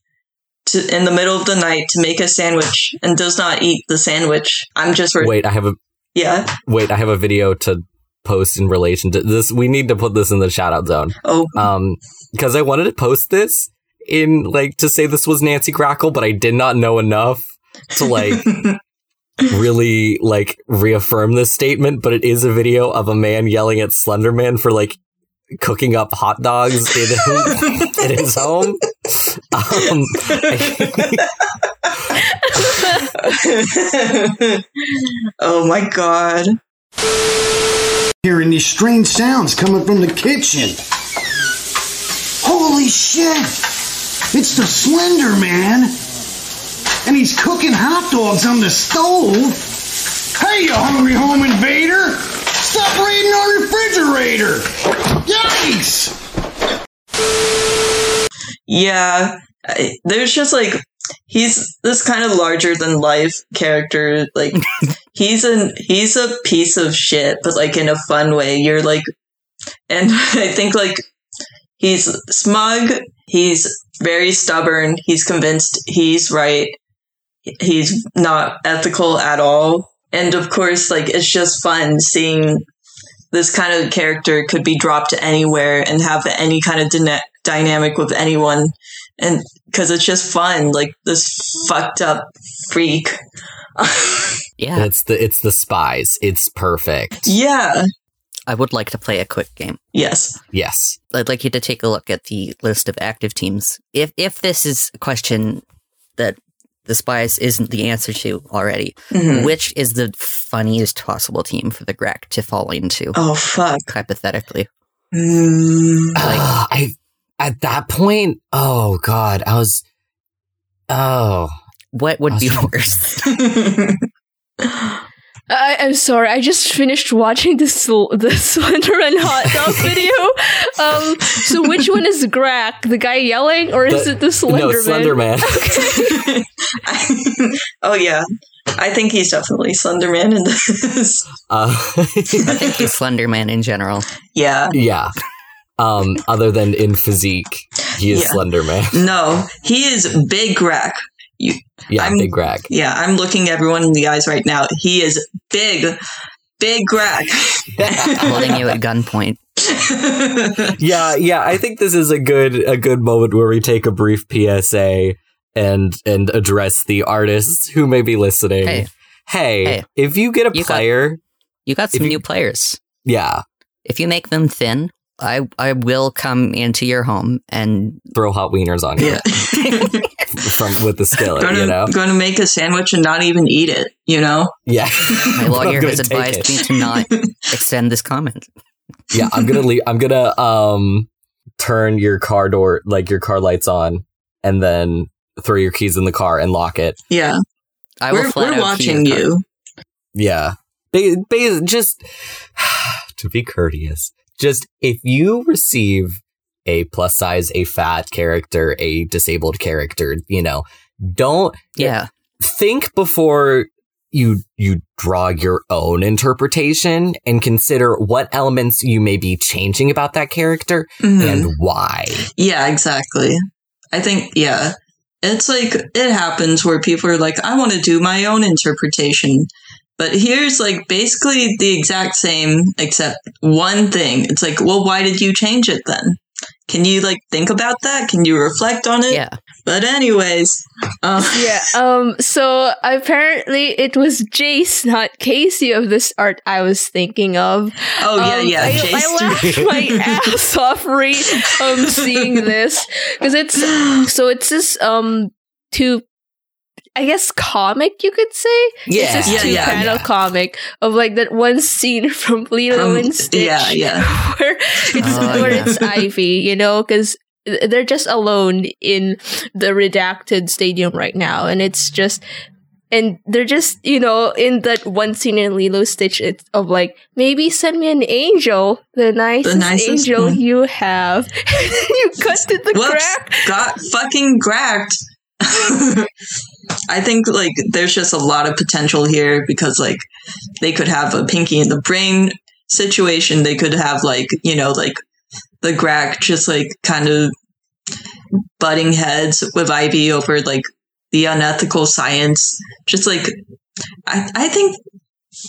to, in the middle of the night to make a sandwich and does not eat the sandwich. I'm just re- Wait, I have a yeah. wait. I have a video to post in relation to this. We need to put this in the shout out zone. Oh, Um, because I wanted to post this in like to say this was Nancy Grackle, but I did not know enough to like really like reaffirm this statement. But it is a video of a man yelling at Slenderman for like cooking up hot dogs in in his home. Um, oh my god. Hearing these strange sounds coming from the kitchen. Holy shit! It's the Slender Man! And he's cooking hot dogs on the stove! Hey, you hungry home invader! Stop raiding our refrigerator! Yikes! Yeah, I, there's just like he's this kind of larger than life character. Like he's an he's a piece of shit, but like in a fun way. You're like, and I think like he's smug. He's very stubborn. He's convinced he's right. He's not ethical at all. And of course, like it's just fun seeing this kind of character could be dropped anywhere and have any kind of dyna- dynamic with anyone and because it's just fun like this fucked up freak Yeah, it's the it's the spies. It's perfect. yeah I would like to play a quick game. yes Yes. I'd like you to take a look at the list of active teams. If if this is a question that the spies isn't the answer to already, Mhm. which is the funniest possible team for the Grek to fall into? oh fuck Hypothetically, Mm. Ah, I at that point, oh god, I was oh what would be Awesome. worse? I, I'm sorry, I just finished watching the sl- the Slenderman hot dog video. Um, so which one is Grack? The guy yelling, or is The- it the Slenderman? no Slenderman. oh yeah i think he's definitely slenderman in this uh, I think he's Slender Man in general. yeah yeah. Um, other than in physique, he is Yeah. Slender Man. No, he is Big Grack. Yeah, I'm- Big Greg. Yeah, I'm looking everyone in the eyes right now. He is big, big Grack. Holding you at gunpoint. yeah, yeah. I think this is a good a good moment where we take a brief PSA and and address the artists who may be listening. Hey. Hey, Hey. if you get a You got- player, You got If some you- new players. yeah, If you make them thin, I I will come into your home and throw hot wieners on you yeah. from with the skillet. gonna, you know, gonna make a sandwich and not even eat it, you know? yeah. my lawyer has advised it. me to not extend this comment. yeah, I'm gonna leave. I'm gonna um turn your car door, like your car lights on, and then throw your keys in the car and lock it. Yeah. I will we're flat we're watching you. Yeah. Ba- ba- just to be courteous, just if you receive a plus size, a fat character, a disabled character, you know, don't Yeah, think before you you draw your own interpretation and consider what elements you may be changing about that character Mhm. and why. Yeah, exactly. I think, yeah. It's like, it happens where people are like, I want to do my own interpretation. But here's like basically the exact same, except one thing. It's like, well, why did you change it then? Can you like think about that? Can you reflect on it? yeah. But anyways, um, yeah. Um. So apparently it was Jace, not Casey, of this art I was thinking of. oh yeah, Um, yeah, I, Jace. I laughed my ass off re um seeing this because it's so it's this um two. I guess comic you could say. It's this Yeah, two yeah, panel yeah. comic of like that one scene from Lilo From- and Stitch. yeah, yeah. where it's Oh, where yeah. it's Ivy, you know, because they're just alone in the redacted stadium right now, and it's just. And they're just, you know, in that one scene in Lilo Stitch it's of like, maybe send me an angel, the nicest, nicest angel one. you have. you cut to the Whoops. crack. got fucking gracked. I think like there's just a lot of potential here because like they could have a pinky in the brain situation. They could have like you know like the Grack just like kind of butting heads with Ivy over like the unethical science. Just like I I think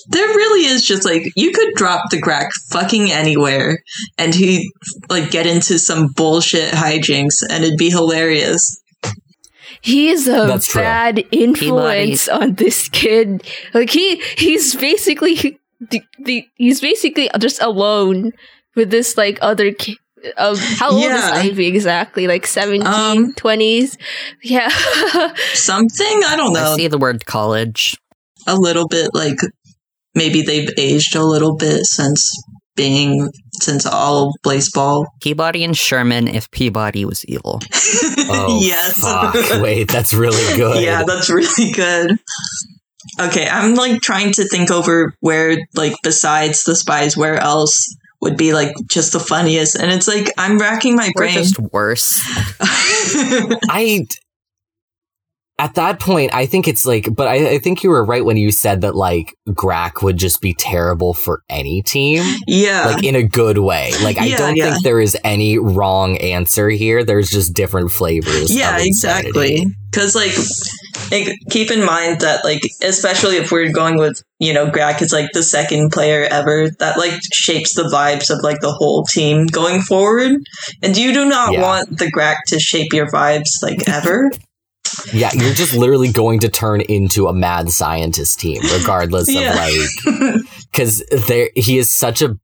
there really is just like you could drop the Grack fucking anywhere and he like get into some bullshit hijinks and it'd be hilarious. He's a That's true. bad influence on this kid. Like he, he's basically the, the he's basically just alone with this like other kid. Of how old is Yeah. Ivy exactly? Like 17, Um, 20s? Yeah. Something I don't I know. see the word college. A little bit like maybe they've aged a little bit since being since all of Blaseball. Peabody and Sherman if Peabody was evil. Oh, yes. fuck. Wait, that's really good. Yeah, that's really good. Okay, I'm like trying to think over where, like, besides the spies, where else would be like just the funniest. And it's like I'm racking my Or brain. just worse. I at that point, I think it's like, but I, I think you were right when you said that like Grack would just be terrible for any team, yeah. like in a good way. Like I don't yeah. think there is any wrong answer here. There's just different flavors. yeah, exactly. Because like, like, keep in mind that like, especially if we're going with you know, Grack is like the second player ever that like shapes the vibes of like the whole team going forward. And you do not Yeah. want the Grack to shape your vibes like ever. Yeah, you're just literally going to turn into a mad scientist team, regardless Yeah. of like, because there he is such a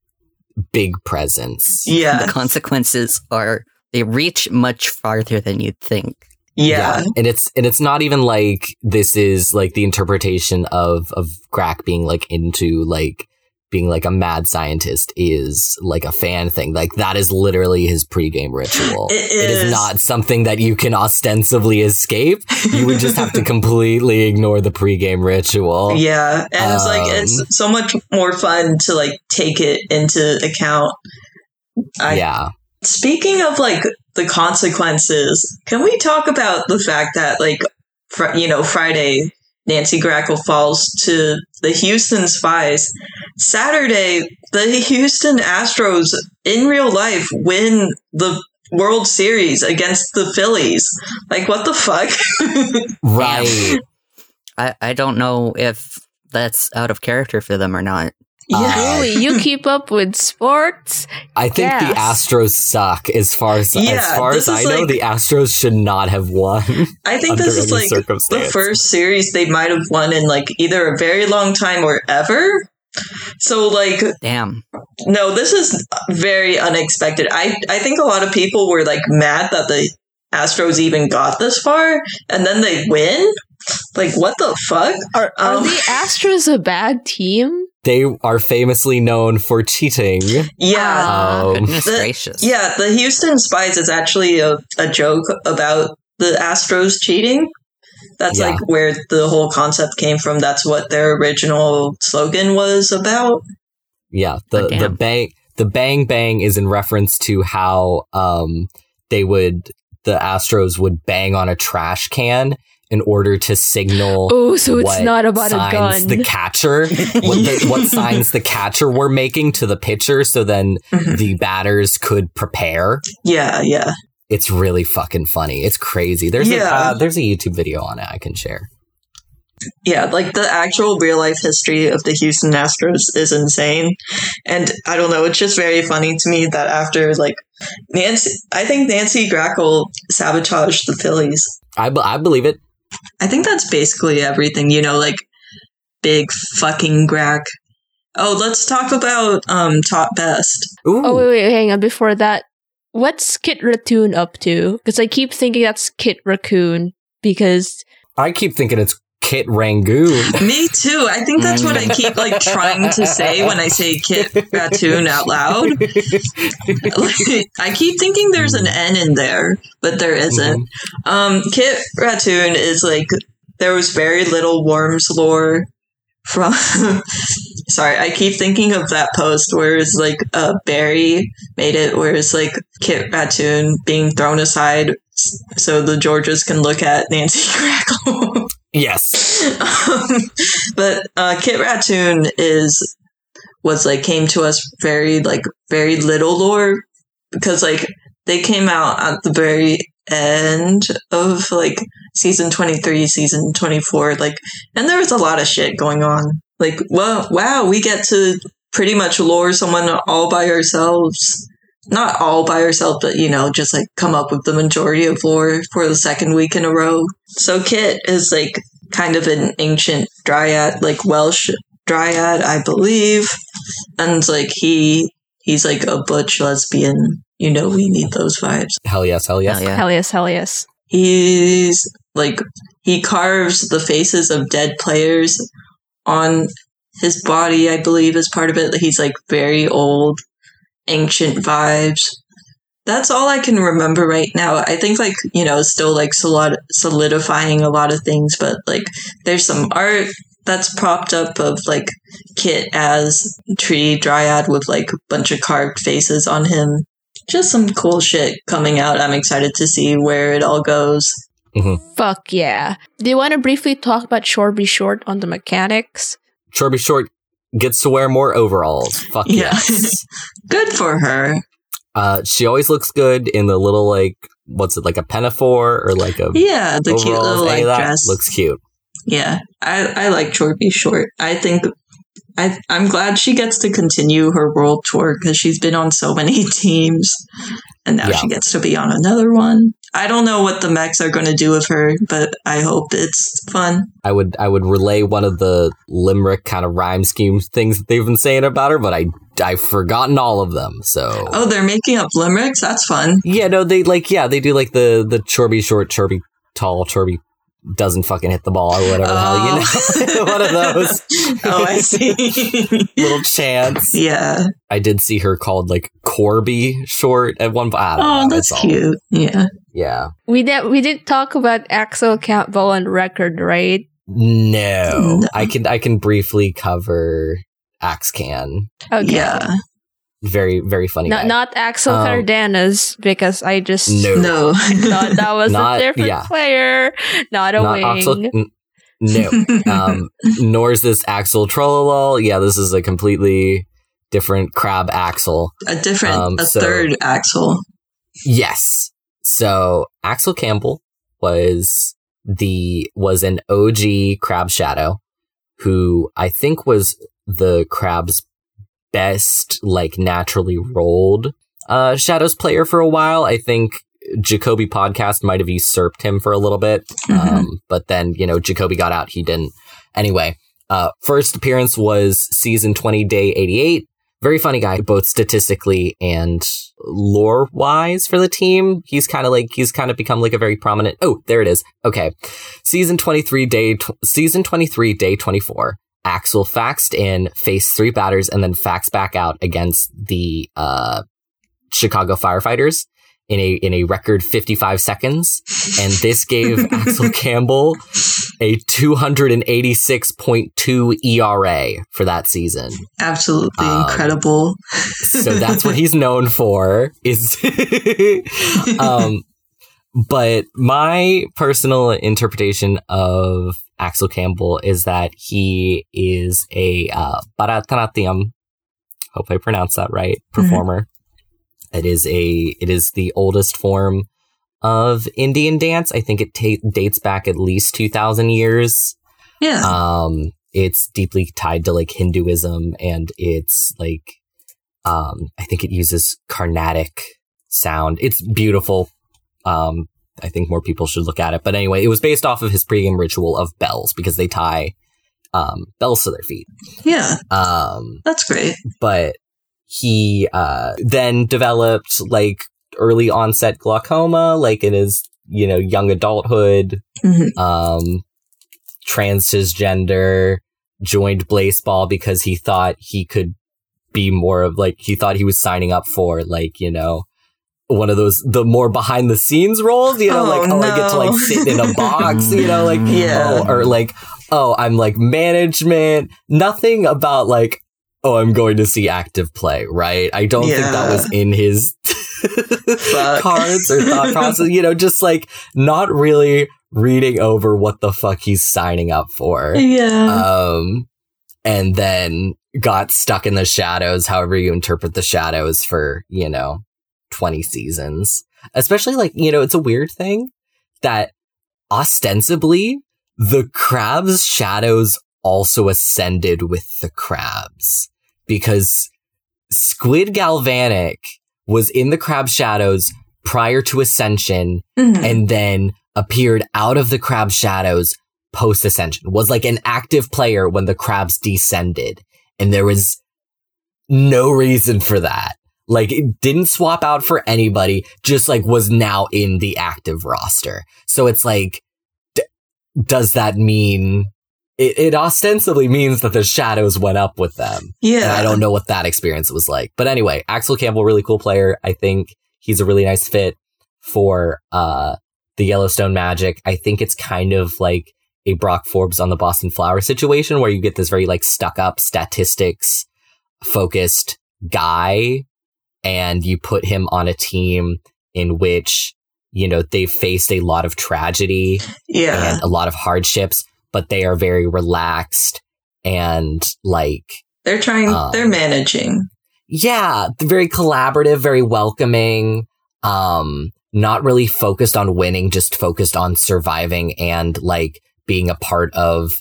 big presence. yeah, The consequences are they reach much farther than you'd think. yeah, and it's and it's not even like this is like the interpretation of of Grack being like into like being like a mad scientist is like a fan thing. Like that is literally his pregame ritual. It It is is. not something that you can ostensibly escape. You would just have to completely ignore the pregame ritual. Yeah, and it's like Um, it's so much more fun to like take it into account. I, yeah. Speaking of like the consequences, can we talk about the fact that like fr- you know Friday Nancy Grackle falls to the Houston Spies. Saturday the Houston Astros in real life win the World Series against the Phillies. Like, what the fuck? Right. I, I don't know if that's out of character for them or not. Yeah. Uh, Really, you keep up with sports? I think the Astros suck as far as as far as I is know like- the Astros should not have won. I think under this is like the first series they might have won in like either a very long time or ever. So like Damn. no, this is very unexpected. I I think a lot of people were like mad that the Astros even got this far and then they win. Like what the fuck? Are, are Um, the Astros a bad team? they are famously known for cheating. Yeah. Ah. Um, Goodness the- gracious. Yeah, the Houston Spies is actually a, a joke about the Astros cheating. That's Yeah. like where the whole concept came from. That's what their original slogan was about. Yeah, the Oh, the bang the bang bang is in reference to how um they would the Astros would bang on a trash can in order to signal Oh, so it's what not about a gun. the catcher what, the, what signs the catcher were making to the pitcher so then Mhm. the batters could prepare. Yeah, yeah. It's really fucking funny. It's crazy. There's a uh, there's a YouTube video on it I can share. Yeah, like the actual real life history of the Houston Astros is insane. And I don't know, it's just very funny to me that after like Nancy, I think Nancy Grackle sabotaged the Phillies. I, I believe it. I think that's basically everything, you know, like big fucking Grack. Oh, let's talk about um top best. Ooh. Oh wait, wait, hang on. Before that, what's Kit Raccoon up to? Because I keep thinking that's Kit Raccoon because I keep thinking it's Kit Rangoon. Me too. I think that's what I keep like trying to say when I say Kit Raccoon out loud. Like, I keep thinking there's an N in there, but there isn't. Um, Kit Raccoon is like there was very little worms lore from. Sorry, I keep thinking of that post where it's like uh, Barry made it, where it's like Kit Raccoon being thrown aside so the Georges can look at Nancy Grackle. Yes. um, but uh, Kit Raccoon is was like came to us very like very little lore because like they came out at the very end of like season 23 season 24 like and there was a lot of shit going on like well wow we get to pretty much lure someone all by ourselves not all by herself, but you know just like come up with the majority of lore for the second week in a row so Kit is like kind of an ancient dryad, like Welsh dryad, I believe, and like he he's like a butch lesbian. You know, we need those vibes. Hell yes, hell yes. Hell yeah. hell yes, hell yes. He's like he carves the faces of dead players on his body, I believe, is part of it. He's like very old, ancient vibes. That's all I can remember right now. I think like, you know, still like solid- solidifying a lot of things, but like there's some art that's propped up of like Kit as tree dryad with like a bunch of carved faces on him. Just some cool shit coming out. I'm excited to see where it all goes. Mm-hmm. Fuck yeah. Do you want to briefly talk about Chorby Short on the mechanics? Chorby Short gets to wear more overalls. Fuck Yeah. yes. Good for her. uh, she always looks good in the little like what's it like a pinafore or like a Yeah, the cute little like dress. looks cute. Yeah, I I like Chorby Short. I think I I'm glad she gets to continue her world tour because she's been on so many teams, and now Yeah. she gets to be on another one. I don't know what the mechs are going to do with her, but I hope it's fun. I would I would relay one of the limerick kind of rhyme scheme things that they've been saying about her, but I I've forgotten all of them. So Oh, they're making up limericks. That's fun. yeah, no, they like yeah they do like the the Chorby Short, Chorby Tall, Chorby doesn't fucking hit the ball or whatever the hell you oh. know one of those oh, I see. little chance. yeah. I did see her called like Corby Short at one point. Oh, know, that's cute. Yeah. Yeah. We did we did talk about Axel Campbell on record, right? No, No. I can I can briefly cover Axcan. Okay. Yeah. Very very funny. Not guy. not Axel Um, Cardenas because I just no, No. thought that was Not- a different yeah. player, not a not wing. Axel. n- No, um, nor is this Axel Trollolol. Yeah, this is a completely different crab Axel. A different, Um, a so- third Axel. Yes. So Axel Campbell was the was an OG crab shadow who I think was the crab's best like naturally rolled uh shadows player for a while. I think Jacoby podcast might have usurped him for a little bit. Mhm. Um, but then, you know, Jacoby got out, he didn't. Anyway, uh first appearance was season 20 day 88 very funny guy, both statistically and lore wise for the team. He's kind of like, he's kind of become like a very prominent. Oh, there it is. Okay. Season 23, day, tw- season 23, day 24. Axel faxed in, faced three batters, and then faxed back out against the, uh, Chicago firefighters in a, in a record 55 seconds. And this gave Axel Campbell a 286.2 ERA for that season Absolutely Um, incredible. so that's what he's known for is um but my personal interpretation of Axel Campbell is that he is a uh, Bharatanatyam, hope I pronounced that right, performer. It is a it is the oldest form of Indian dance. I think it ta- dates back at least 2000 years. yeah. Um, it's deeply tied to like Hinduism and it's like, um, I think it uses Carnatic sound. It's beautiful. Um, I think more people should look at it. But anyway, it was based off of his pregame ritual of bells because they tie, um, bells to their feet. yeah. Um, That's great. but he uh, then developed like early onset glaucoma, like in his you know young adulthood. Mhm. Um, transgender joined baseball because he thought he could be more of like he thought he was signing up for like you know one of those the more behind the scenes roles you know Oh, like oh i get to like sit in a box you know like Yeah. oh, or like oh i'm like management nothing about like oh i'm going to see active play right i don't think that was in his Fuck. cards or thought process you know just like not really reading over what the fuck he's signing up for Yeah. um and then got stuck in the shadows however you interpret the shadows for you know 20 seasons. Especially like you know it's a weird thing that ostensibly the crabs shadows also ascended with the crabs because squid galvanic was in the crab shadows prior to ascension Mhm. and then appeared out of the crab shadows post ascension was like an active player when the crabs descended. And there was no reason for that like it didn't swap out for anybody just like was now in the active roster so it's like d- does that mean it, it ostensibly means that the shadows went up with them yeah. and I don't know what that experience was like. But anyway, Axel Campbell, really cool player. I think he's a really nice fit for uh the Yellowstone Magic. I think it's kind of like a Brock Forbes on the Boston Flower situation where you get this very like stuck up statistics focused guy and you put him on a team in which you know they've faced a lot of tragedy Yeah. and a lot of hardships but they are very relaxed and like They're trying, Um, they're managing. yeah, very collaborative, very welcoming. Um, not really focused on winning, just focused on surviving and like being a part of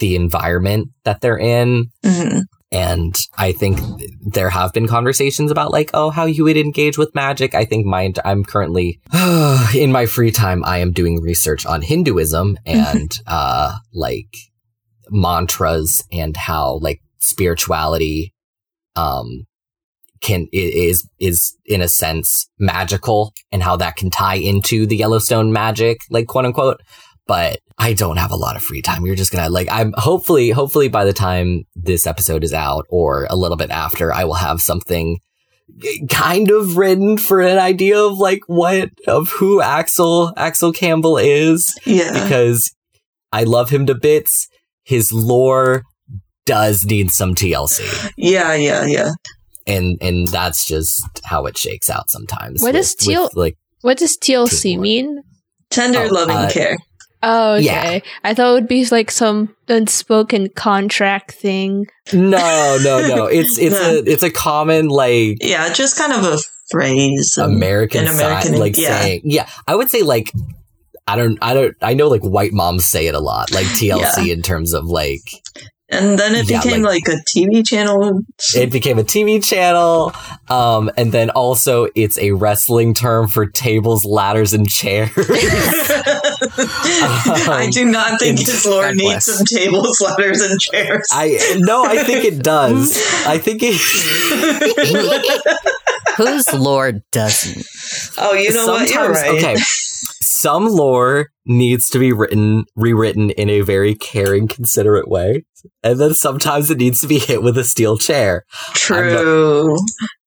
the environment that they're in. hmm And I think there have been conversations about like, oh, how you would engage with magic. I think my, I'm currently in my free time, I am doing research on Hinduism and, uh, like mantras and how like spirituality, um, can, is, is in a sense magical and how that can tie into the Yellowstone magic, like quote unquote. But I don't have a lot of free time. You're just gonna like, I'm hopefully, hopefully by the time this episode is out or a little bit after, I will have something kind of written for an idea of like what, of who Axel, Axel Campbell is Yeah. because I love him to bits. His lore does need some TLC. yeah. Yeah. Yeah. And, and that's just how it shakes out sometimes. What with- does TL with, like, What does TLC mean? Tender Oh, loving uh, care. Oh, okay. Yeah. I thought it would be like some unspoken contract thing. No, no, no. It's it's No. a it's a common like Yeah, just kind of a phrase. American, an American, side, like yeah. saying yeah. I would say like I don't I don't I know like white moms say it a lot, like TLC in terms of like And then it Yeah, became like, a TV channel. it became a TV channel. Um, and then also it's a wrestling term for tables, ladders, and chairs. I um, do not think his lore God needs some tables, ladders, and chairs. I no, I think it does. I think it. Whose lord doesn't? oh, you know what? You're Sometimes- right. Okay. Some lore needs to be written, rewritten in a very caring, considerate way. And then sometimes it needs to be hit with a steel chair. True.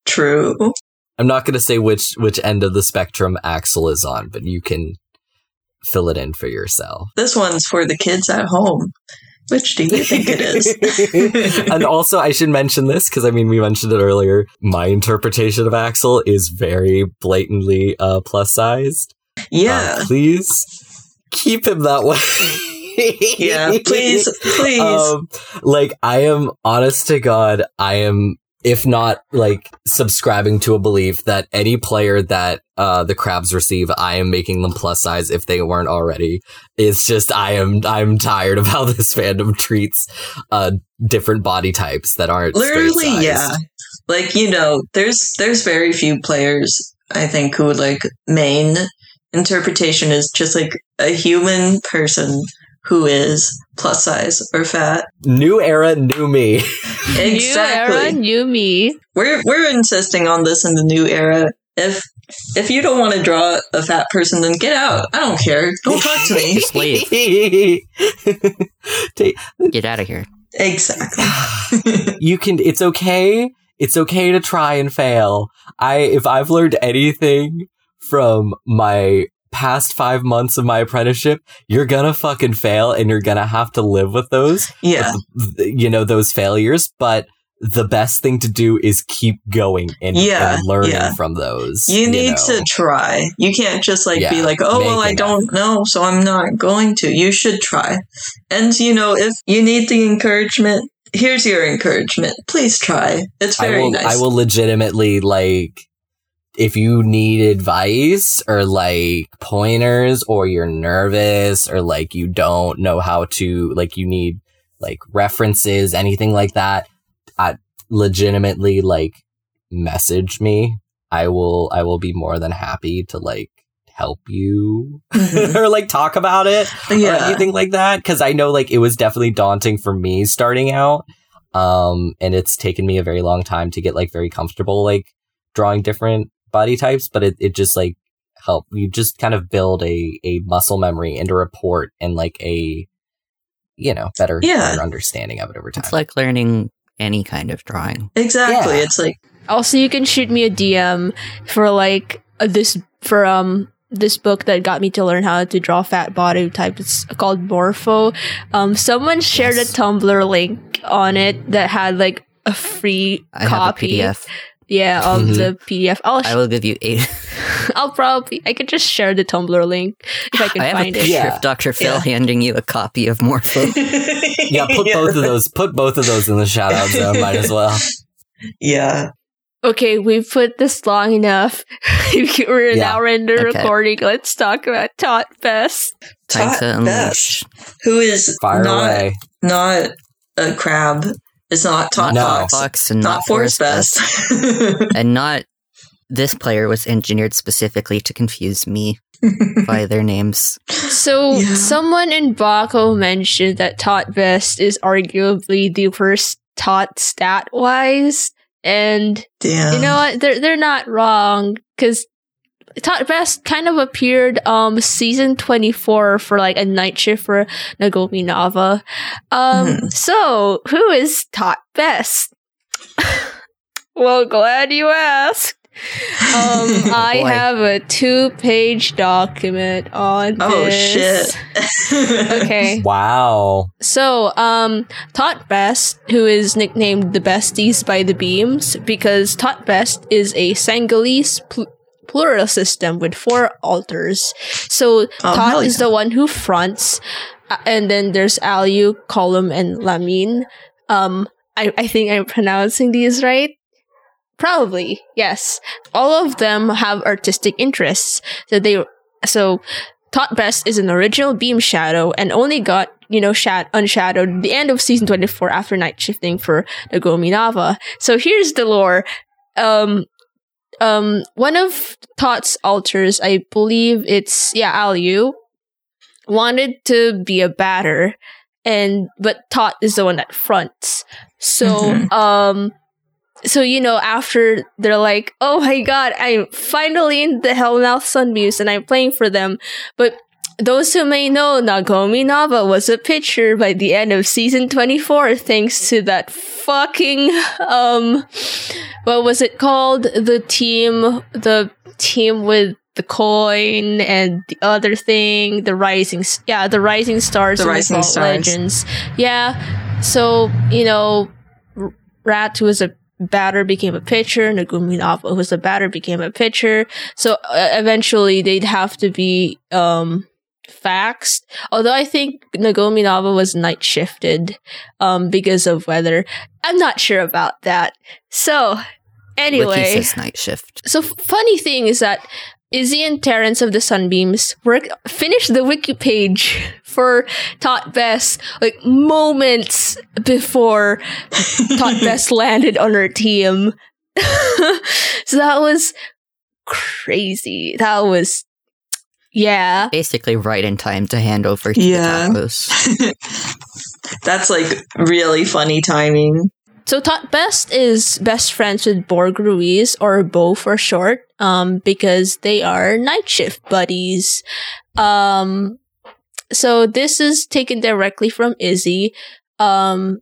True. I'm not going to say which, which end of the spectrum Axel is on, but you can fill it in for yourself. This one's for the kids at home. Which do you think it is? and also, I should mention this because I mean, we mentioned it earlier. My interpretation of Axel is very blatantly uh, plus sized. yeah. Uh, please keep him that way. yeah. Please. Please. Um, like I am honest to God, I am if not like subscribing to a belief that any player that uh the crabs receive, I am making them plus size if they weren't already. It's just I am I'm tired of how this fandom treats uh different body types that aren't Literally, yeah. Like you know, there's there's very few players I think who would like main interpretation is just like a human person who is plus size or fat. New era, new me. exactly. New era, Exactly. new me. We're we're insisting on this in the new era. If if you don't want to draw a fat person, then get out. I don't care. Don't talk to me. Just leave. Get out of here. exactly. you can it's okay it's okay to try and fail i if i've learned anything from my past five months of my apprenticeship you're gonna fucking fail and you're gonna have to live with those Yeah. you know those failures but the best thing to do is keep going and, Yeah, and learning yeah. from those You need know. to try. You can't just like be like, oh, well, I don't know, so I'm not going to. You should try. And, you know, if you need the encouragement, here's your encouragement. Please try. It's I very will, nice. I will legitimately like if you need advice or like pointers or you're nervous or like you don't know how to like you need like references anything like that I legitimately like message me I will I will be more than happy to like help you Mhm. or like talk about it or yeah. anything like that because I know like it was definitely daunting for me starting out. Um, and it's taken me a very long time to get like very comfortable like drawing different body types, but it, it just like help you just kind of build a a muscle memory and a report and like a you know better, Yeah. better understanding of it over time. It's like learning any kind of drawing. Exactly. Yeah. It's like, Also, you can shoot me a DM for like uh, this for um this book that got me to learn how to draw fat body type. It's called Morpho. Um, someone shared Yes. a Tumblr link on it that had like a free I copy. have a PDF. Yeah, of Mhm. the PDF. I'll sh- I will give you eight. I'll probably I could just share the Tumblr link if I can I have a find it. picture Yeah. of Dr. Phil Yeah. handing you a copy of Morpho. yeah, put both of those put both of those in the shout out zone, might as well. Yeah. Okay, we've put this long enough. We're an Yeah. hour into Okay. recording. Let's talk about Tot Fest. Time Tot to Best, unleash. who is Fire not, away. not a crab. It's not Top Not No. Fox. Fox and Not not Force Force Best. Best. And not this player was engineered specifically to confuse me by their names. So, Yeah. someone in Baco mentioned that Tot Best is arguably the worst Tot stat wise. And Damn. you know what? They're, they're not wrong because Tot Best kind of appeared um season 24 for like a night shift for Nagomi Nava. Um, Mhm. so who is Tot Best? well, glad you asked. Um, I boy. have a two-page document on oh, this. shit. Okay, Wow. so um, Tot Best, who is nicknamed the Besties by the Beams, because Tot Best is a Sinhalese pl- plural system with four alters. So Oh, Tot hell is the one who fronts, uh, and then there's Aliu, Column, and Lamin. Um, I, I think I'm pronouncing these right. Probably yes. All of them have artistic interests. So they so Tot Best is an original Beam Shadow and only got you know shad- unshadowed the end of season 24 after night shifting for Nagomi Nava. So here's the lore. Um, um, one of Tot's alters, I believe it's yeah Aliu, wanted to be a batter, and but Tot is the one that fronts. So Mhm. um so you know after they're like oh my god i'm finally in the hellmouth sunbeams and i'm playing for them but those who may know nagomi nava was a pitcher by the end of season 24 thanks to that fucking um what was it called? The team the team with the coin and the other thing the rising yeah the rising stars The Rising Stars. legends. Yeah so you know rat who was a batter became a pitcher nagomi nava who was a batter became a pitcher. So uh, eventually they'd have to be um faxed although i think nagomi nava was night shifted um because of weather i'm not sure about that so anyway night shift. so funny thing is that Izzy and Terrence of the Sunbeams work finished the wiki page for Tot Best like moments before Tot Best landed on her team. so that was crazy. That was yeah. Basically, right in time to hand over to Yeah. the tacos. That's like really funny timing. So Tot Best is best friends with Borg Ruiz, or Bo for short, um, because they are night shift buddies. Um, so this is taken directly from Izzy. Um,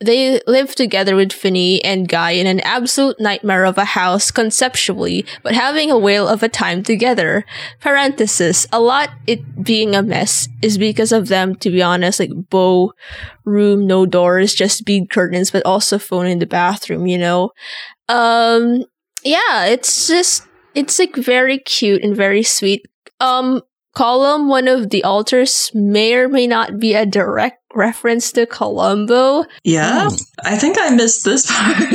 they live together with Finny and Guy in an absolute nightmare of a house conceptually, but having a whale of a time together. Parenthesis, a lot it being a mess is because of them, to be honest, like bow room, no doors, just bead curtains, but also phone in the bathroom, you know? Um, yeah, it's just, it's like very cute and very sweet. Um, column, one of the alters may or may not be a direct reference to Columbo. Yeah, Hmm. I think I missed this part.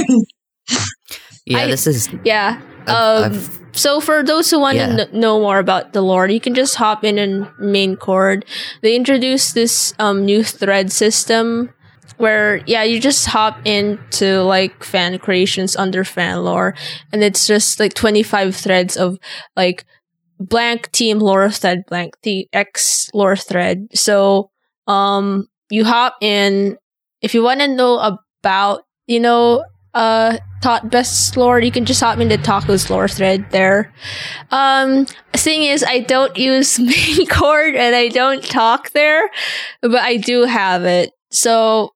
Yeah, I- this is. Yeah. I've- Um, I've- So for those who want Yeah. to kn- know more about the lore, you can just hop in and main chord. They introduced this um new thread system where yeah, you just hop into like fan creations under fan lore and it's just like 25 threads of like blank team lore thread blank the X lore thread. So um you hop in if you want to know about, you know, uh Tot Best lore, you can just hop in the Taco's lore thread there. Um, thing is, I don't use main chord and I don't talk there, but I do have it. So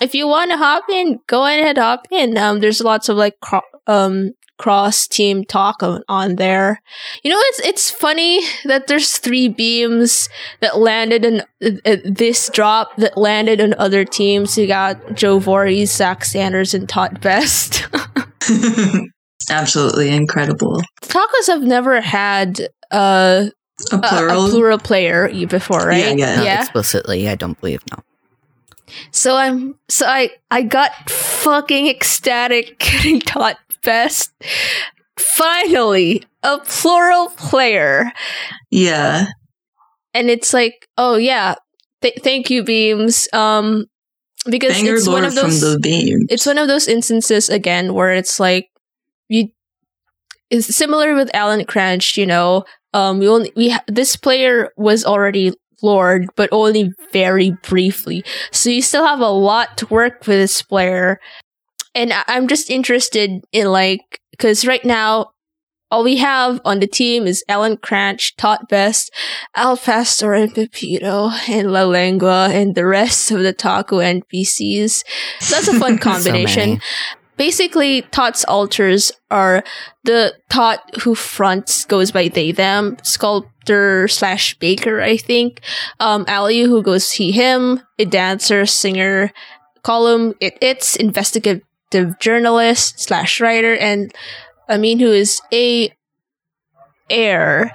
if you want to hop in, go ahead, and hop in. Um, there's lots of like cro- um cross team talk on, on there. You know, it's it's funny that there's three beams that landed in uh, uh, this drop that landed on other teams. You got Joe Voorhees, Zack Sanders, and Tot Best. Absolutely incredible. Tacos have never had uh, A a, plural. a plural player e- before, right? Yeah, yeah. Not explicitly, I don't believe no. So I'm so I I got fucking ecstatic getting Tot best. Finally, a plural player, yeah. and it's like, oh yeah, th- thank you, Beams. Um, because it's one of those. from the beam. it's one of those instances again where it's like you it's similar with Alan Cranch, you know. Um we only we ha- this player was already Lord, but only very briefly. So you still have a lot to work with this player. And I- I'm just interested in like because right now all we have on the team is Alan Cranch, Tot Best, Al Pastor, and Pepito, and La Lengua, and the rest of the taco NPCs. So that's a fun combination. many. Basically, Tot's alters are the Tot who fronts goes by they them, sculptor slash baker, I think. Um, Ali who goes he him, a dancer, singer, column, it it's investigative journalist slash writer, and Amin who is a Air.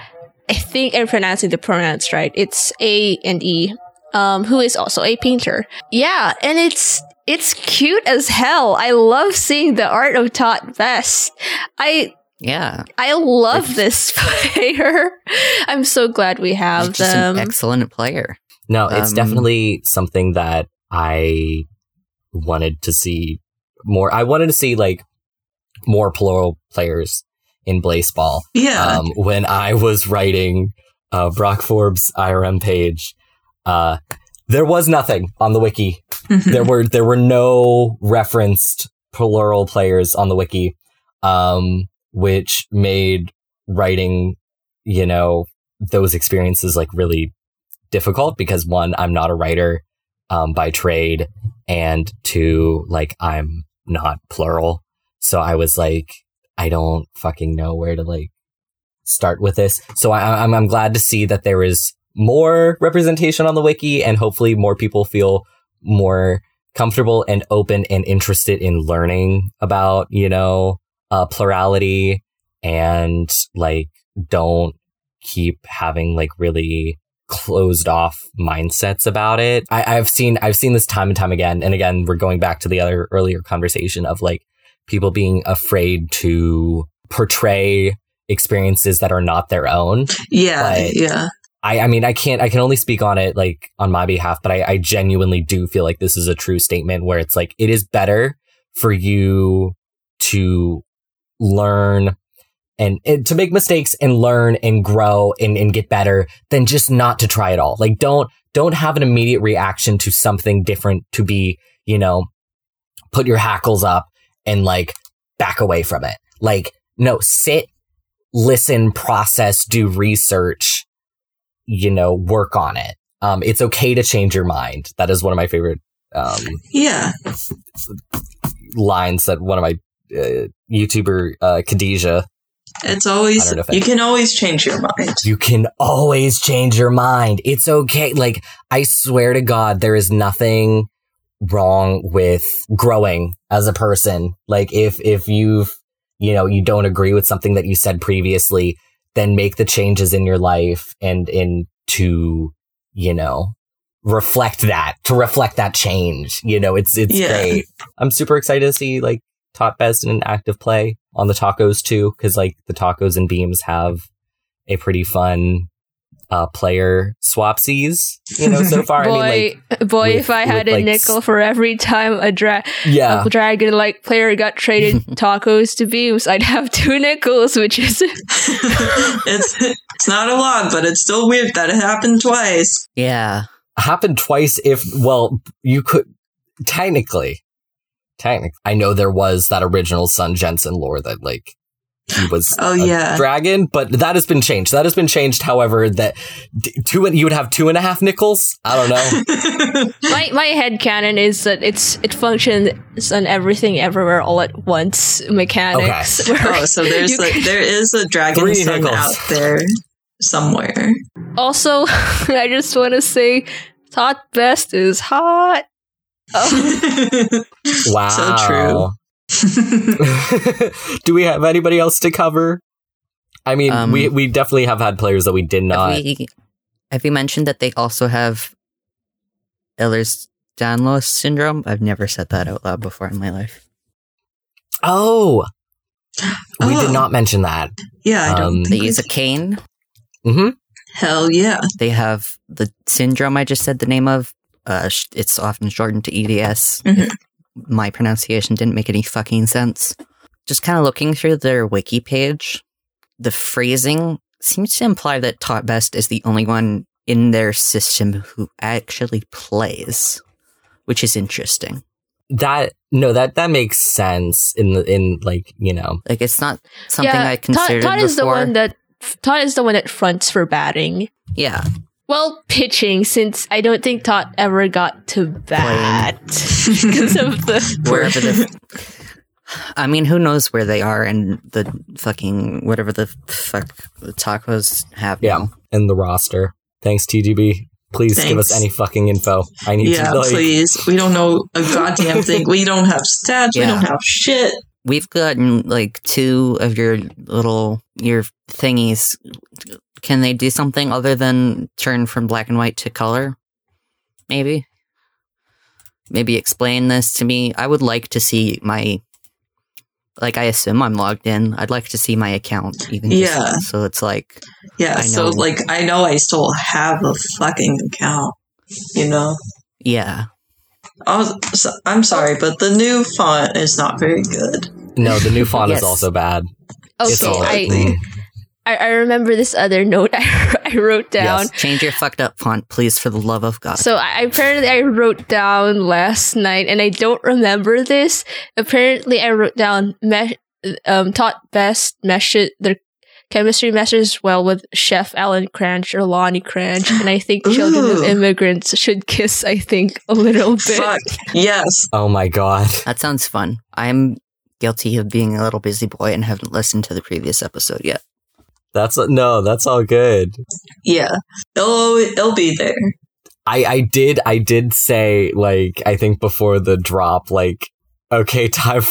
I think I'm pronouncing the pronouns right. It's A and E. Um, who is also a painter. Yeah, and it's it's cute as hell. I love seeing the art of Tot Best. I Yeah. I love this player. I'm so glad we have just them. an excellent player. No, it's Um, definitely something that I wanted to see more. I wanted to see like more plural players in Blaseball. Yeah. Um, when I was writing uh, Brock Forbes IRM page, uh, there was nothing on the wiki. there were there were no referenced plural players on the wiki, um, which made writing, you know, those experiences like really difficult because one, I'm not a writer um, by trade, and two, like I'm not plural. So I was like, I don't fucking know where to like start with this. So I, I'm I'm glad to see that there is more representation on the wiki, and hopefully more people feel more comfortable and open and interested in learning about you know uh, plurality and like don't keep having like really closed off mindsets about it. I, I've seen I've seen this time and time again. And again, we're going back to the other earlier conversation of like people being afraid to portray experiences that are not their own. yeah. but- yeah. I, I mean, I can't, I can only speak on it like on my behalf, but I, I genuinely do feel like this is a true statement where it's like, it is better for you to learn and, and to make mistakes and learn and grow and, and get better than just not to try it all. Like, don't, don't have an immediate reaction to something different to be, you know, put your hackles up and like back away from it. Like, no, sit, listen, process, do research, you know, work on it. Um, it's okay to change your mind. That is one of my favorite um, Yeah. lines that one of my uh, YouTuber uh, Khadijah. It's always, don't know if you can always change your mind. You can always change your mind. It's okay. Like I swear to God, there is nothing wrong with growing as a person. Like if if you've you know you don't agree with something that you said previously, then make the changes in your life and in to you know reflect that to reflect that change. You know, it's it's Yeah. great. I'm super excited to see like Tot Best in an active play on the tacos too, because like the tacos and beams have a pretty fun uh player swapsies, you know, so far. boy, I mean like boy, with- if I had with, a like, nickel for every time a dra- yeah. a dragon like player got traded tacos to beams, I'd have two nickels, which is it's it's not a lot, but it's still weird that it happened twice. Yeah. happened twice if well you could technically technically i know there was that original sun jensen lore that like he was Oh, a yeah. dragon but that has been changed that has been changed however that two and you would have two and a half nickels i don't know my my head canon is that it's it functions on everything everywhere all at once mechanics. where oh, so there's you like there is a dragon sun nickels. out there somewhere. also I just want to say Tot Best is hot. Oh, wow So true. do we have anybody else to cover i mean Um, we we definitely have had players that we did not Have, we, have you mentioned that they also have Ehlers-Danlos syndrome? I've never said that out loud before in my life. oh we Oh. did not mention that yeah, I don't Um, They use a we- cane. hmm Hell yeah. They have the syndrome I just said the name of. Uh, sh- it's often shortened to EDS. Mhm. My pronunciation didn't make any fucking sense. Just kind of looking through their wiki page, the phrasing seems to imply that Tot Best is the only one in their system who actually plays, which is interesting. that no that that makes sense in the in like you know Like it's not something I Tot, considered Tot is the one that Tot is the one that fronts for batting. yeah, Well, pitching, since I don't think Tot ever got to bat because of the wherever the. I mean, who knows where they are and the fucking whatever the fuck the tacos have. yeah now. in the roster thanks tgb please give us any fucking info i need Yeah, to like please. We don't know a goddamn thing. We don't have stats. We don't have shit. we've gotten like two of your little your thingies. Can they do something other than turn from black and white to color? Maybe. Maybe explain this to me. I would like to see my like I assume I'm logged in. I'd like to see my account even just Yeah. so it's like Yeah, I so like I know I still have a fucking account, you know. yeah. Oh, so, I'm sorry, but the new font is not very good. No, the new font Yes. is also bad. It's Okay, all I, I I remember this other note I, I wrote down. Yes. Change your fucked up font, please, for the love of God. So I, apparently I wrote down last night, and I don't remember this. Apparently I wrote down me- um, Tot Best mesh their chemistry meshes well with Chef Alan Cranch or Lonnie Cranch, and I think children of immigrants should kiss. I think a little bit. Fuck. Yes. Oh my god. That sounds fun. I'm guilty of being a little busy boy and haven't listened to the previous episode yet. That's no, that's all good. Yeah. It'll it'll be there. I I did I did say like I think before the drop like okay time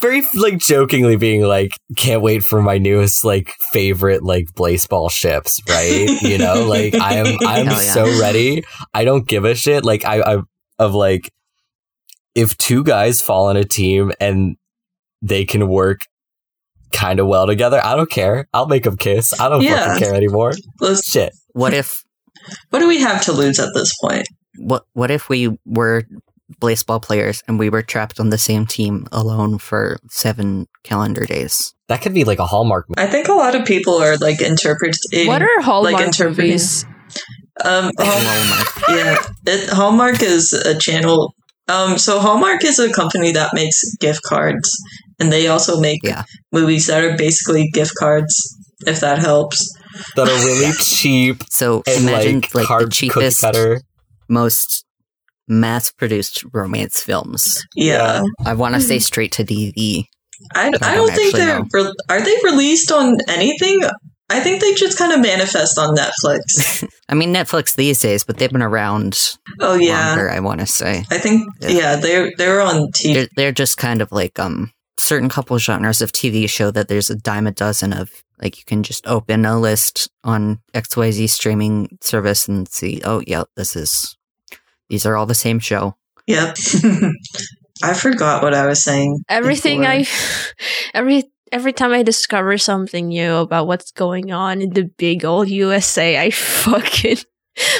very like jokingly being like can't wait for my newest like favorite like baseball ships right you know like I am I'm yeah. so ready I don't give a shit like I I of like if two guys fall on a team and they can work kind of well together I don't care I'll make them kiss I don't Yeah. fucking care anymore Let's, shit What if what do we have to lose at this point? what what if we were baseball players and we were trapped on the same team alone for seven calendar days? that could be like a hallmark movie. I think a lot of people are like interpreting. What are Hallmark like interpreting- movies? Um, Hallmark. yeah, it, Hallmark is a channel. Um, so Hallmark is a company that makes gift cards, and they also make Yeah. movies that are basically gift cards. If that helps. that are really cheap So and imagine like, like, hard the cookie cheapest, cutter. most mass-produced romance films. Yeah, I want to say straight to DVD. I, I I don't, don't think actually they're. Re- are they released on anything? I think they just kind of manifest on Netflix. I mean Netflix these days, but they've been around oh yeah, longer. I want to say I think Yeah. yeah, they're they're on TV. they're they're just kind of like um certain couple genres of TV show that there's a dime a dozen of. Like you can just open a list on XYZ streaming service and see, oh yeah, this is these are all the same show. Yep. I forgot what I was saying. Everything before. I, every every time I discover something new about what's going on in the big old USA, I fucking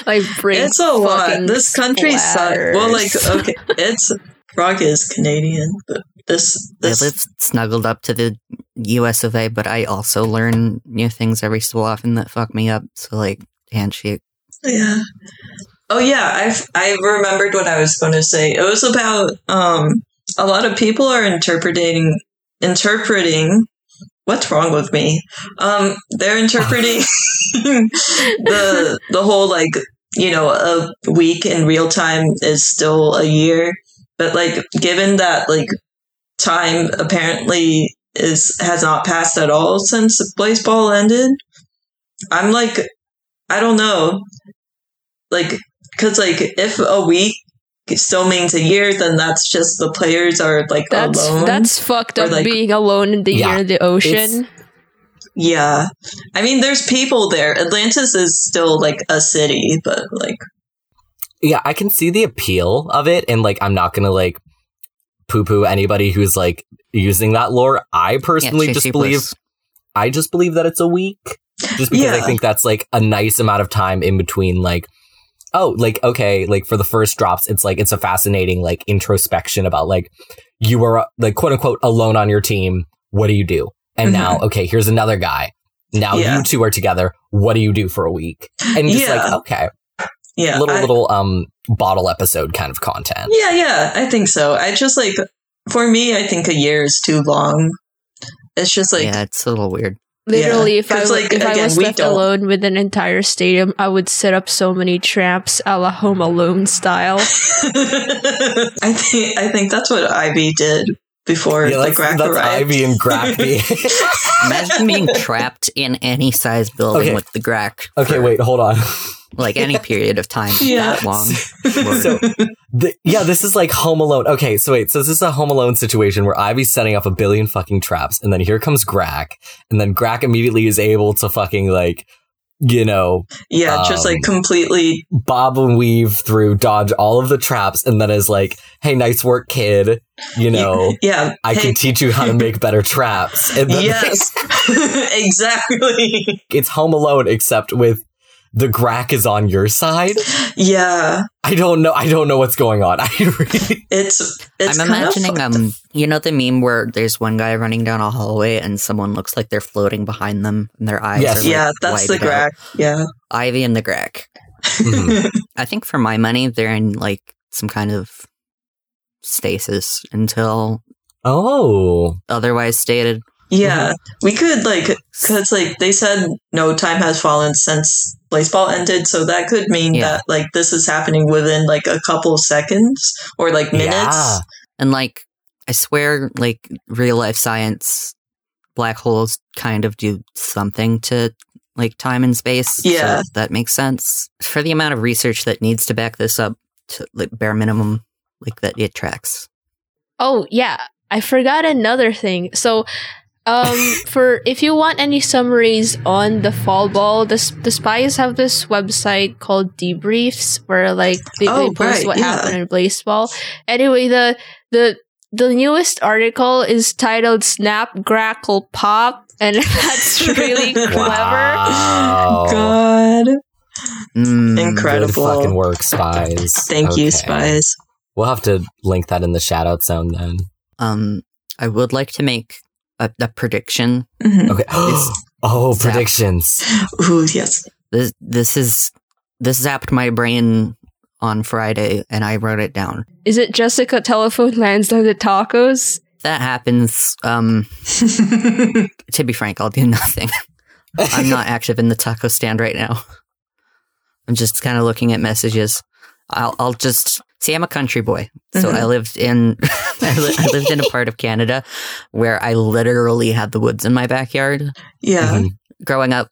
like bring. It's a lot. This country sucks. Well, like okay, it's Rock is Canadian, but this I this live snuggled up to the US of A, but I also learn new things every so often that fuck me up. So like handshake. yeah. Oh yeah, I've I remembered what I was going to say. It was about um a lot of people are interpreting interpreting what's wrong with me. Um they're interpreting the the whole like you know a week in real time is still a year, but like given that like time apparently is has not passed at all since baseball ended. I'm like I don't know. Like cuz like if a week still means a year then that's just the players are like that's alone. that's fucked up. like- being alone in the Yeah, year in the ocean. yeah. I mean there's people there. Atlantis is still like a city, but like Yeah, I can see the appeal of it, and like I'm not gonna like poo poo anybody who's like using that lore. I personally Yeah, just believe Bliss. I just believe that it's a week. Just because I think that's like a nice amount of time in between like oh, like okay, like for the first drops, it's like it's a fascinating like introspection about like you were like quote unquote alone on your team. What do you do? And now, okay, here's another guy. Now Yeah. you two are together. What do you do for a week? And just like okay, yeah. little I- little um bottle episode kind of content. Yeah, yeah, I think so. I just like for me, I think a year is too long. It's just like yeah, it's a little weird. Literally, Yeah, if I 'cause, w- like, if I was left don't- alone with an entire stadium, I would set up so many traps a la Home Alone style. I think I think that's what Ivy did before Yeah, the that's, crack that's arrived. Ivy and Grappy. Imagine being trapped in any size building Okay. with the Grack. okay, wait, hold on. Like any period of time Yeah. that long. So The, yeah, this is like Home Alone. Okay, so wait, so this is a Home Alone situation where Ivy's setting up a billion fucking traps, and then here comes Grack, and then Grack immediately is able to fucking like, you know, Yeah, just like Um, completely. bob and weave through, dodge all of the traps, and then is like, "Hey, nice work, kid. You know, Yeah. I hey, can teach you how to make better traps." Yes. exactly. it's Home Alone, except with the Grack is on your side. Yeah. I don't know. I don't know what's going on. I really. It's it's I'm kind of imagining um you know the meme where there's one guy running down a hallway and someone looks like they're floating behind them and their eyes Yes. are like, yeah, that's the widened out. Yeah. Ivy and the Greg. Mhm. I think for my money they're in like some kind of stasis until Oh, otherwise stated. Yeah, we could like because like they said no time has fallen since baseball ended, so that could mean Yeah. that like this is happening within like a couple seconds or like minutes. Yeah. And like I swear like real life science black holes kind of do something to like time and space. so Yeah. that makes sense. For the amount of research that needs to back this up to like bare minimum like that it tracks. Oh yeah, I forgot another thing. So, um, for if you want any summaries on the fall ball, the the spies have this website called Debriefs, where like they, Oh, they post right, what yeah. happened in baseball. Anyway, the the the newest article is titled "Snap Grackle Pop," and that's really clever. Wow. God, Mm, Good incredible! fucking work, spies. Thank you, spies. We'll have to link that in the shout out zone then. Um, I would like to make a, a prediction. Mhm. Okay. Oh, Zap. predictions. Ooh, yes. This this is this zapped my brain on Friday, and I wrote it down. Is it Jessica telephone lands on the tacos? That happens. Um, to be frank, I'll do nothing. I'm not active in the taco stand right now. I'm just kind of looking at messages. I'll, I'll just see. I'm a country boy, so Mhm. I lived in I, li- I lived in a part of Canada where I literally had the woods in my backyard yeah. Mhm. growing up,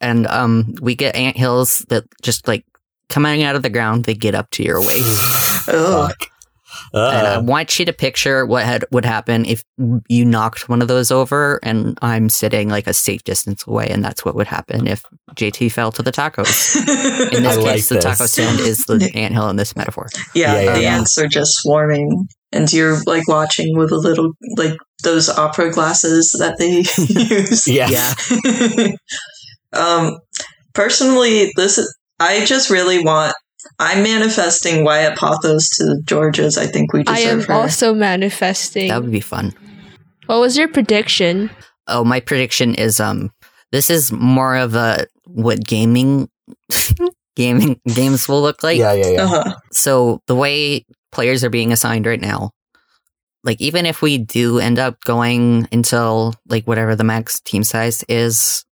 and um, we get ant hills that just like coming out of the ground. They get up to your waist, Oh, Fuck. and I Uh, want you to picture what had would happen if you knocked one of those over, and I'm sitting like a safe distance away, and that's what would happen if JT fell to the tacos. In this I case, like the this. taco stand is the anthill in this metaphor. yeah, Yeah, yeah, the yeah. ants are just swarming, and you're like watching with a little like those opera glasses that they use. yeah. Yeah. um, personally, this is, I just really want. I'm manifesting Wyatt Pothos to the Georges. I think we deserve I am deserve her. also manifesting. That would be fun. what was your prediction? Oh, my prediction is um this is more of a what gaming gaming games will look like. yeah, yeah, yeah. uh-huh. So the way players are being assigned right now, like even if we do end up going until like whatever the max team size is,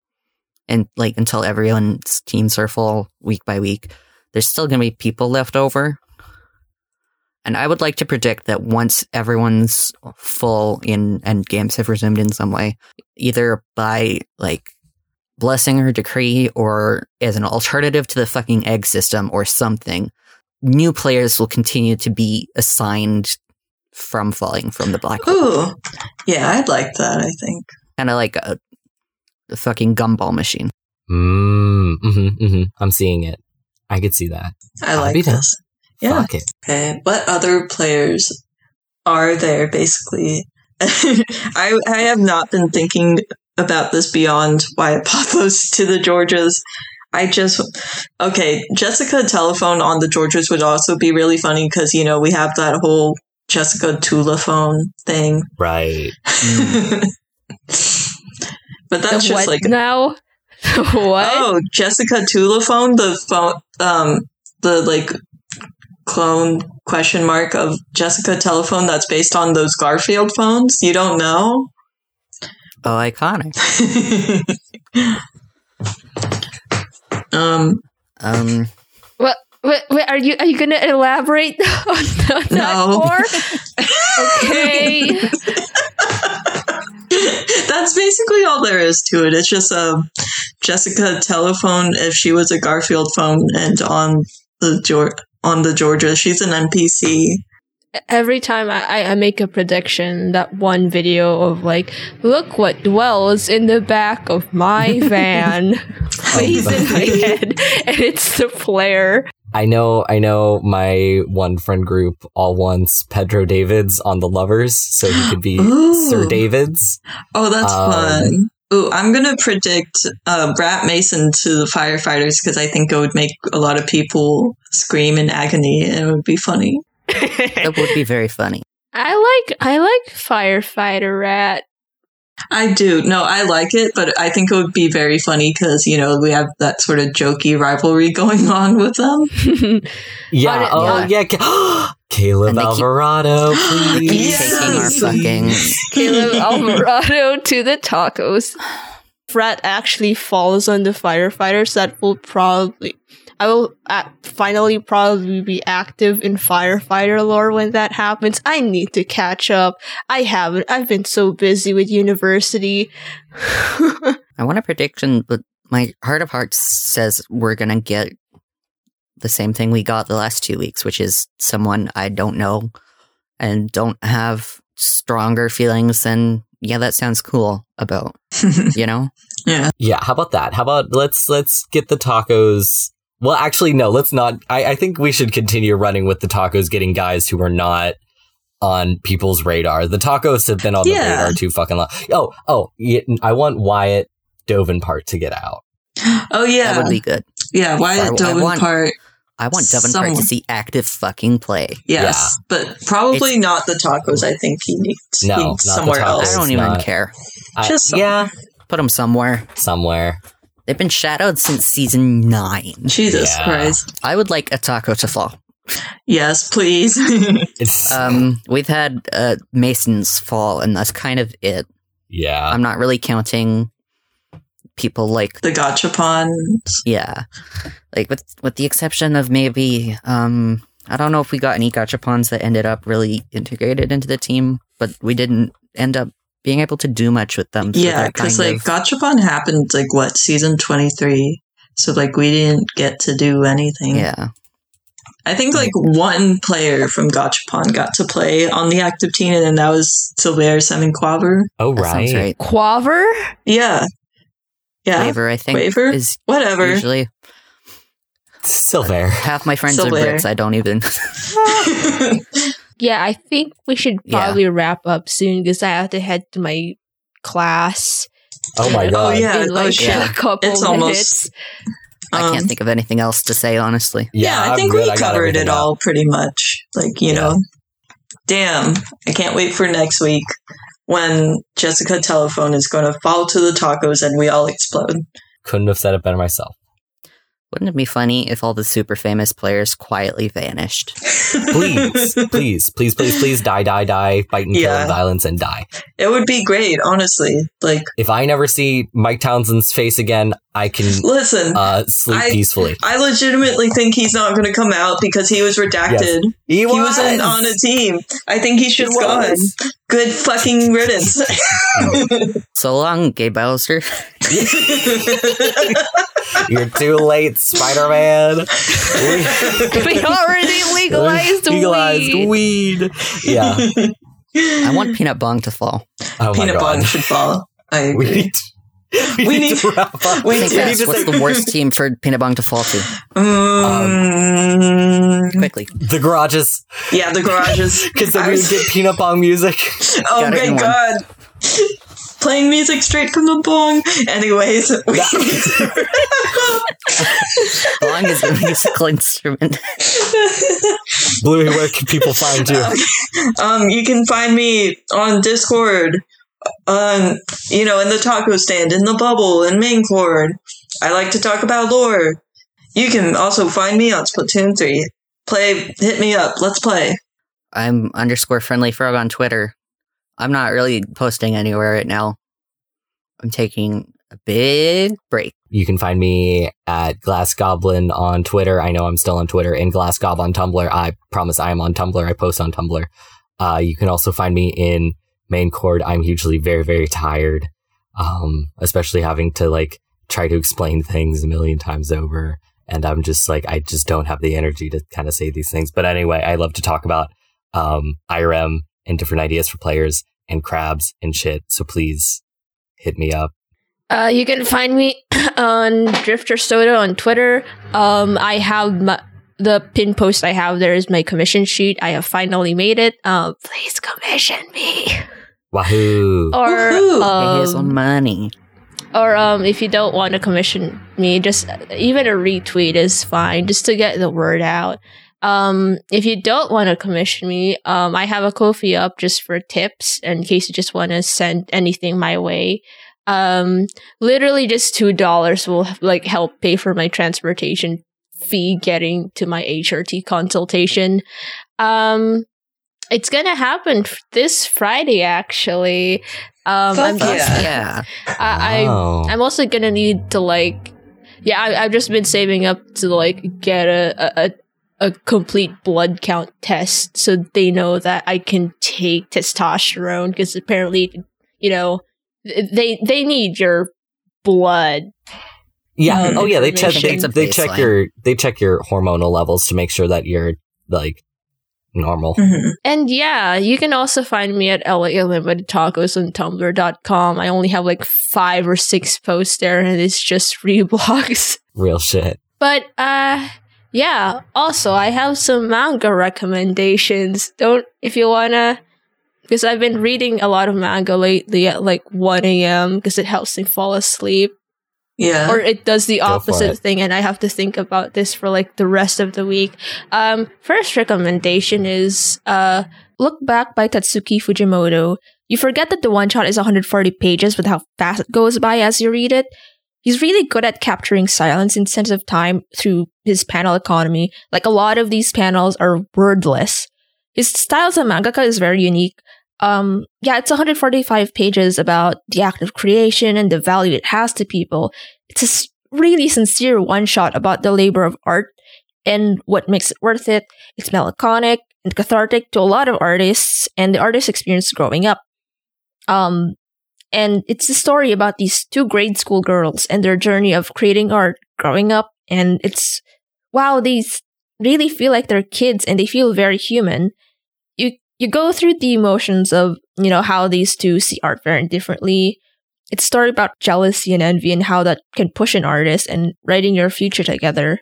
and like until everyone's teams are full week by week, there's still going to be people left over. And I would like to predict that once everyone's full in and games have resumed in some way, either by like blessing or decree or as an alternative to the fucking egg system or something, new players will continue to be assigned from falling from the black hole. Ooh, yeah, I'd like that. I think. Kind of like a, a fucking gumball machine. Mm, hmm hmm I'm seeing it. I could see that. I I'll like be down. this. Yeah. Fuck it. Okay. What other players are there? Basically, I I have not been thinking about this beyond Wyatt Pothos to the Georges. I just okay. Jessica telephone on the Georges would also be really funny because you know we have that whole Jessica Tula phone thing. Right. Mm. but that's the just what like now? what? Oh, Jessica Tulaphone, the phone, um, the like clone question mark of Jessica Telephone that's based on those Garfield phones. You don't know? Oh, iconic. um, Um, What? Wait, wait, are you are you gonna elaborate on, on that No. more? Okay. that's basically all there is to it. It's just um, Jessica Telephone if she was a Garfield phone and on the Geor- on the Georgia. She's an NPC. Every time I- I make a prediction, that one video of like, look what dwells in the back of my van plays in my head, and it's the player. I know, I know my one friend group all wants Pedro Davids on the lovers, so he could be Ooh. Sir Davids. Oh, that's Um, fun. Ooh, I'm gonna predict uh, Brat Mason to the firefighters because I think it would make a lot of people scream in agony and it would be funny. That would be very funny. I like I like firefighter rat. I do. No, I like it, but I think it would be very funny because, you know, we have that sort of jokey rivalry going on with them. Yeah. it- oh, yeah. Ca- Caleb keep- Alvarado, They keep please. taking our Yes. fucking. Caleb Alvarado to the tacos. Fred actually falls on the firefighters. That will probably. I will uh, finally probably be active in firefighter lore when that happens. I need to catch up. I haven't. I've been so busy with university. I want a prediction, but my heart of hearts says we're gonna get the same thing we got the last two weeks, which is someone I don't know and don't have stronger feelings than yeah, that sounds cool about. You know? yeah. Yeah, how about that? How about let's let's get the tacos. Well, actually, no, let's not. I, I think we should continue running with the tacos getting guys who are not on people's radar. The tacos have been on the Yeah. radar too fucking long. Oh, oh, I want Wyatt Dovenpart to get out. Oh, yeah. That would be good. yeah, Wyatt I- I want- part. I want Dovenpart Someone- to see active fucking play. Yes, but probably not the tacos. I think he needs, No, he not needs the somewhere else. I don't even not- care. I- Just some- yeah, Put him somewhere. somewhere. They've been shadowed since season nine. Jesus Yeah. Christ. I would like a taco to fall. Yes, please. Um, we've had uh, Mason's fall, and that's kind of it. yeah. I'm not really counting people like the gachapon. yeah, like with with the exception of maybe um, I don't know if we got any gachapons that ended up really integrated into the team, but we didn't end up being able to do much with them. so Yeah, because like of- gachapon happened like what season twenty three. So like we didn't get to do anything. yeah, I think like one player from Gachapon got to play on the active team, and that was Silvaire Semiquaver. oh right. right. Quaver? Yeah, yeah, Waver, I think, Waver? is whatever. usually Silver. half my friends are Silver. Brits. I don't even. Yeah, I think we should Yeah. probably wrap up soon because I have to head to my class. Oh my god. Oh, yeah. in like oh, shit. a couple It's minutes. almost- I Um, can't think of anything else to say honestly. Yeah, I I'm think good. we I covered it all up. pretty much. Like, you Yeah. know, damn, I can't wait for next week when Jessica Telephone is going to fall to the tacos and we all explode. Couldn't have said it better myself. Wouldn't it be funny if all the super famous players quietly vanished? Please, please, please, please, please die, die, die, fight and kill and violence and die. It would be great, honestly. Like, If I never see Mike Townsend's face again, I can listen, uh, sleep I- peacefully. I legitimately think he's not going to come out because he was redacted. He He wasn't on a team. I think he should He have gone. Good fucking riddance. So long, Gay Bowser. You're too late, Spider Man. we already legalized, Legalized weed. weed. Yeah. I want Peanut Bong to fall. Oh Peanut god. bong should fall. I We need. We, We need, need- to wrap up. we need to what's say- the worst team for Peanut Bong to fall to. Mm, Quickly. the garages yeah, the garages. because then I we was- get peanut bong music. Oh Got it my one. god. Playing music straight from the bong. Anyways, we Bong is a musical instrument. Bluey, where can people find you? um, you can find me on Discord, um, you know, in the taco stand, in the bubble, in main chord. I like to talk about lore. You can also find me on Splatoon 3. Play, hit me up. Let's play. I'm underscore friendly frog on Twitter. I'm not really posting anywhere right now. I'm taking a big break. You can find me at Glass Goblin on Twitter. I know I'm still on Twitter and Glass Gob on Tumblr. I promise I am on Tumblr. I post on Tumblr. Uh, you can also find me in main chord. I'm hugely very, very tired. Um, especially having to like try to explain things a million times over and I'm just like I just don't have the energy to kind of say these things. But anyway, I love to talk about um, IRM and different ideas for players and crabs and shit. So please hit me up. Uh, you can find me on Drifter Soda on Twitter. Um, I have my, the pin post I have there is my commission sheet. I have finally made it. Um, please commission me. Wahoo! Or Woohoo. Here's some um, money. or um, if you don't want to commission me, just even a retweet is fine, just to get the word out. Um, if you don't want to commission me, um, I have a Kofi up just for tips in case you just want to send anything my way. Um, literally just two dollars will like help pay for my transportation fee getting to my HRT consultation. Um, it's gonna happen f- this Friday actually. Um, I'm Fuck just, Yeah. Yeah. I, I Wow. I'm also gonna need to like, yeah, I, I've just been saving up to like get a, a a complete blood count test so they know that I can take testosterone because apparently, you know, they they need your blood. Yeah. Um, oh yeah. They check. They, they check your they check your hormonal levels to make sure that you're like normal. Mhm. And yeah, you can also find me at LA Unlimited Tacos on Tumblr.com. I only have like five or six posts there, and it's just reblogs. Real shit. But uh yeah, also I have some manga recommendations. Don't if you wanna because I've been reading a lot of manga lately at like 1 a.m. because it helps me fall asleep. Yeah. Or it does the opposite thing and I have to think about this for like the rest of the week. Um first recommendation is uh Look Back by Tatsuki Fujimoto. You forget that the one shot is 140 pages with how fast it goes by as you read it. He's really good at capturing silence in sense of time through his panel economy. Like a lot of these panels are wordless. His style as a mangaka is very unique. Um, yeah, it's 145 pages about the act of creation and the value it has to people. It's a really sincere one shot about the labor of art and what makes it worth it. It's melancholic and cathartic to a lot of artists and the artist experience growing up. Um, and it's a story about these two grade school girls and their journey of creating art growing up. And it's, wow, these really feel like they're kids and they feel very human. You, you go through the emotions of, you know, how these two see art very differently. It's a story about jealousy and envy and how that can push an artist and writing your future together.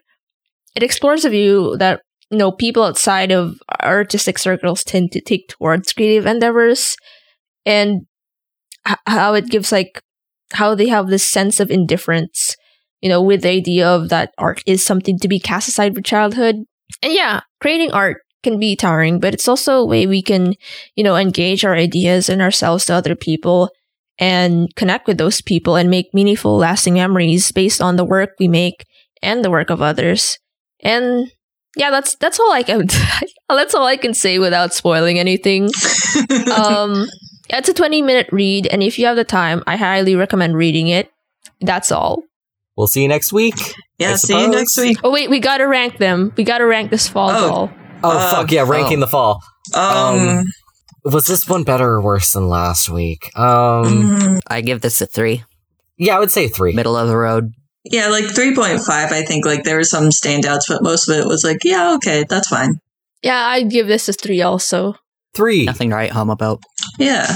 It explores a view that, you know, people outside of artistic circles tend to take towards creative endeavors and how it gives like how they have this sense of indifference you know with the idea of that art is something to be cast aside for childhood. And yeah creating art can be tiring but it's also a way we can you know engage our ideas and ourselves to other people and connect with those people and make meaningful lasting memories based on the work we make and the work of others. And yeah that's that's all i can that's all i can say without spoiling anything. Um yeah, it's a 20 minute read, and if you have the time, I highly recommend reading it. That's all. We'll see you next week. yeah. I See you next week. Oh, wait, we gotta rank them. We gotta rank this fall Oh. doll. Oh Uh, fuck yeah! Ranking oh. the fall. Um. Was this one better or worse than last week? Um, mhm. I give this a three. yeah, I would say three. Middle of the road. Yeah, like three point five. I think like there were some standouts, but most of it was like, yeah, okay, that's fine. Yeah, I'd give this a 3 also. Three. Nothing to write home about. Yeah,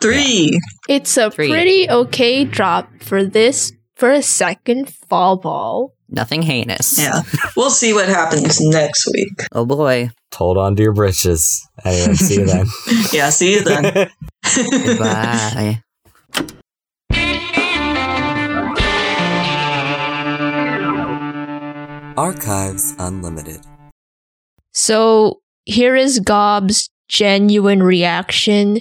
three. It's a Three. pretty okay drop for this, for a second fall ball. Nothing heinous. Yeah, we'll see what happens next week. Oh boy. Hold on to your britches. Anyway, see you then. Yeah, see you then. Bye. Archives Unlimited. So here is Gob's genuine reaction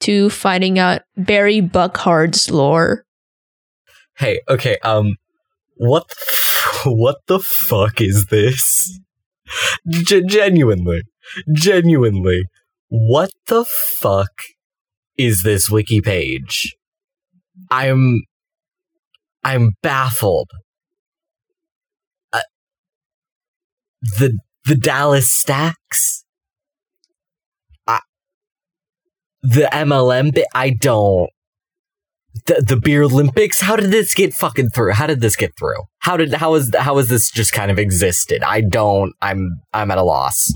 to finding out Barry Buckhard's lore. Hey, okay, um, what, the f- what the fuck is this? G- genuinely, genuinely, what the fuck is this wiki page? I'm, I'm baffled. Uh, the the Dallas Steaks. I, the MLM bit. I don't. the, the beer Olympics. How did this get fucking through? How did this get through? How did how is how has this just kind of existed? I don't. I'm I'm at a loss.